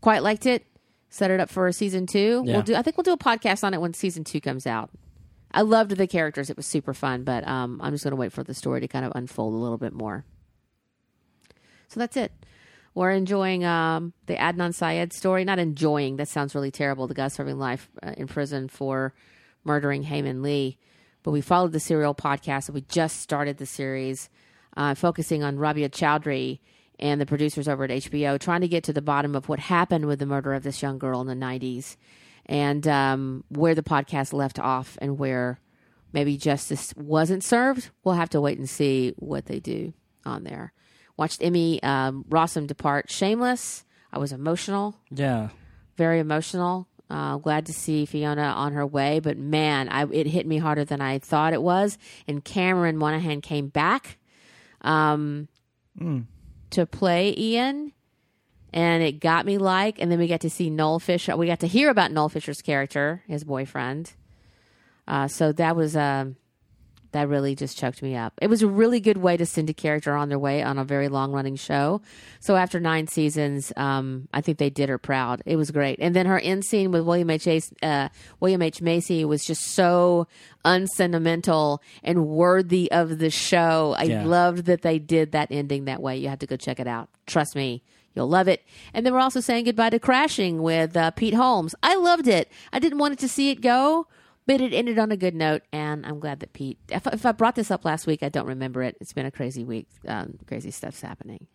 quite liked it. Set it up for a season two. Yeah. We'll do. I think we'll do a podcast on it when season two comes out. I loved the characters; it was super fun. But um, I'm just going to wait for the story to kind of unfold a little bit more. So that's it. We're enjoying um, the Adnan Syed story. Not enjoying. That sounds really terrible. The guy serving life uh, in prison for murdering Hae Min Lee. But we followed the serial podcast. And we just started the series, uh, focusing on Rabia Chaudry and the producers over at HBO, trying to get to the bottom of what happened with the murder of this young girl in the 90s and um, where the podcast left off and where maybe justice wasn't served. We'll have to wait and see what they do on there. Watched Emmy um, Rossum depart. Shameless. I was emotional Yeah. very emotional. Uh, glad to see Fiona on her way, but man, I, it hit me harder than I thought it was. And Cameron Monaghan came back um, to play Ian, and it got me like. And then we got to see Noel Fisher. We got to hear about Noel Fisher's character, his boyfriend. Uh, so that was um, that really just choked me up. It was a really good way to send a character on their way on a very long running show. So after nine seasons, um, I think they did her proud. It was great. And then her end scene with William H. Ace, uh, William H. Macy was just so unsentimental and worthy of the show. I Yeah. loved that they did that ending that way. You have to go check it out. Trust me. You'll love it. And then we're also saying goodbye to Crashing with uh, Pete Holmes. I loved it. I didn't want it to see it go, but it ended on a good note, and I'm glad that Pete. If, if I brought this up last week, I don't remember it. It's been a crazy week. Um, crazy stuff's happening.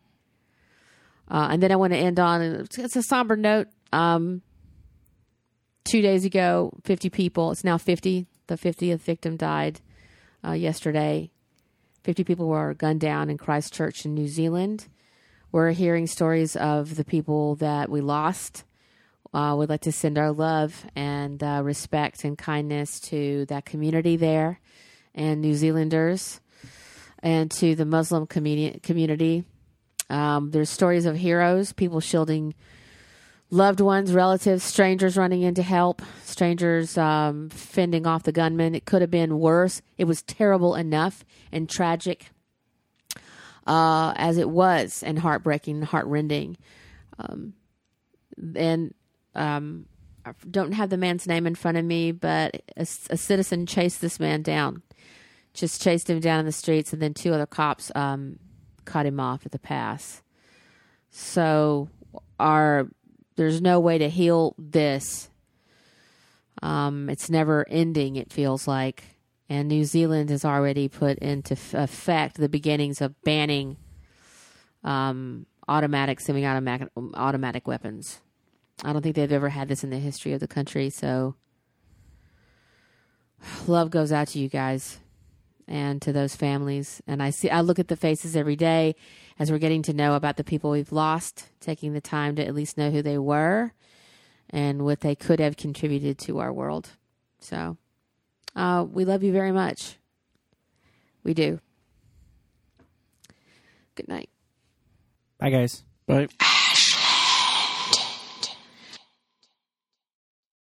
Uh, and then I want to end on it's, a somber note. Um, two days ago, 50 people. It's now 50. The 50th victim died uh, yesterday. 50 people were gunned down in Christchurch in New Zealand. We're hearing stories of the people that we lost. Uh, we'd like to send our love and uh, respect and kindness to that community there and New Zealanders and to the Muslim communi- community. Um, there's stories of heroes, people shielding loved ones, relatives, strangers running in to help, strangers um, fending off the gunman. It could have been worse. It was terrible enough and tragic uh, as it was, and heartbreaking, heartrending. Um, and um, I don't have the man's name in front of me, but a, a citizen chased this man down, just chased him down in the streets, and then two other cops um, cut him off at the pass. So, our there's no way to heal this. Um, it's never ending. It feels like, and New Zealand has already put into effect the beginnings of banning um, automatic, semi-automatic, automatic weapons. I don't think they've ever had this in the history of the country. So, love goes out to you guys and to those families. And I see, I look at the faces every day as we're getting to know about the people we've lost, taking the time to at least know who they were and what they could have contributed to our world. So, uh, we love you very much. We do. Good night. Bye, guys. But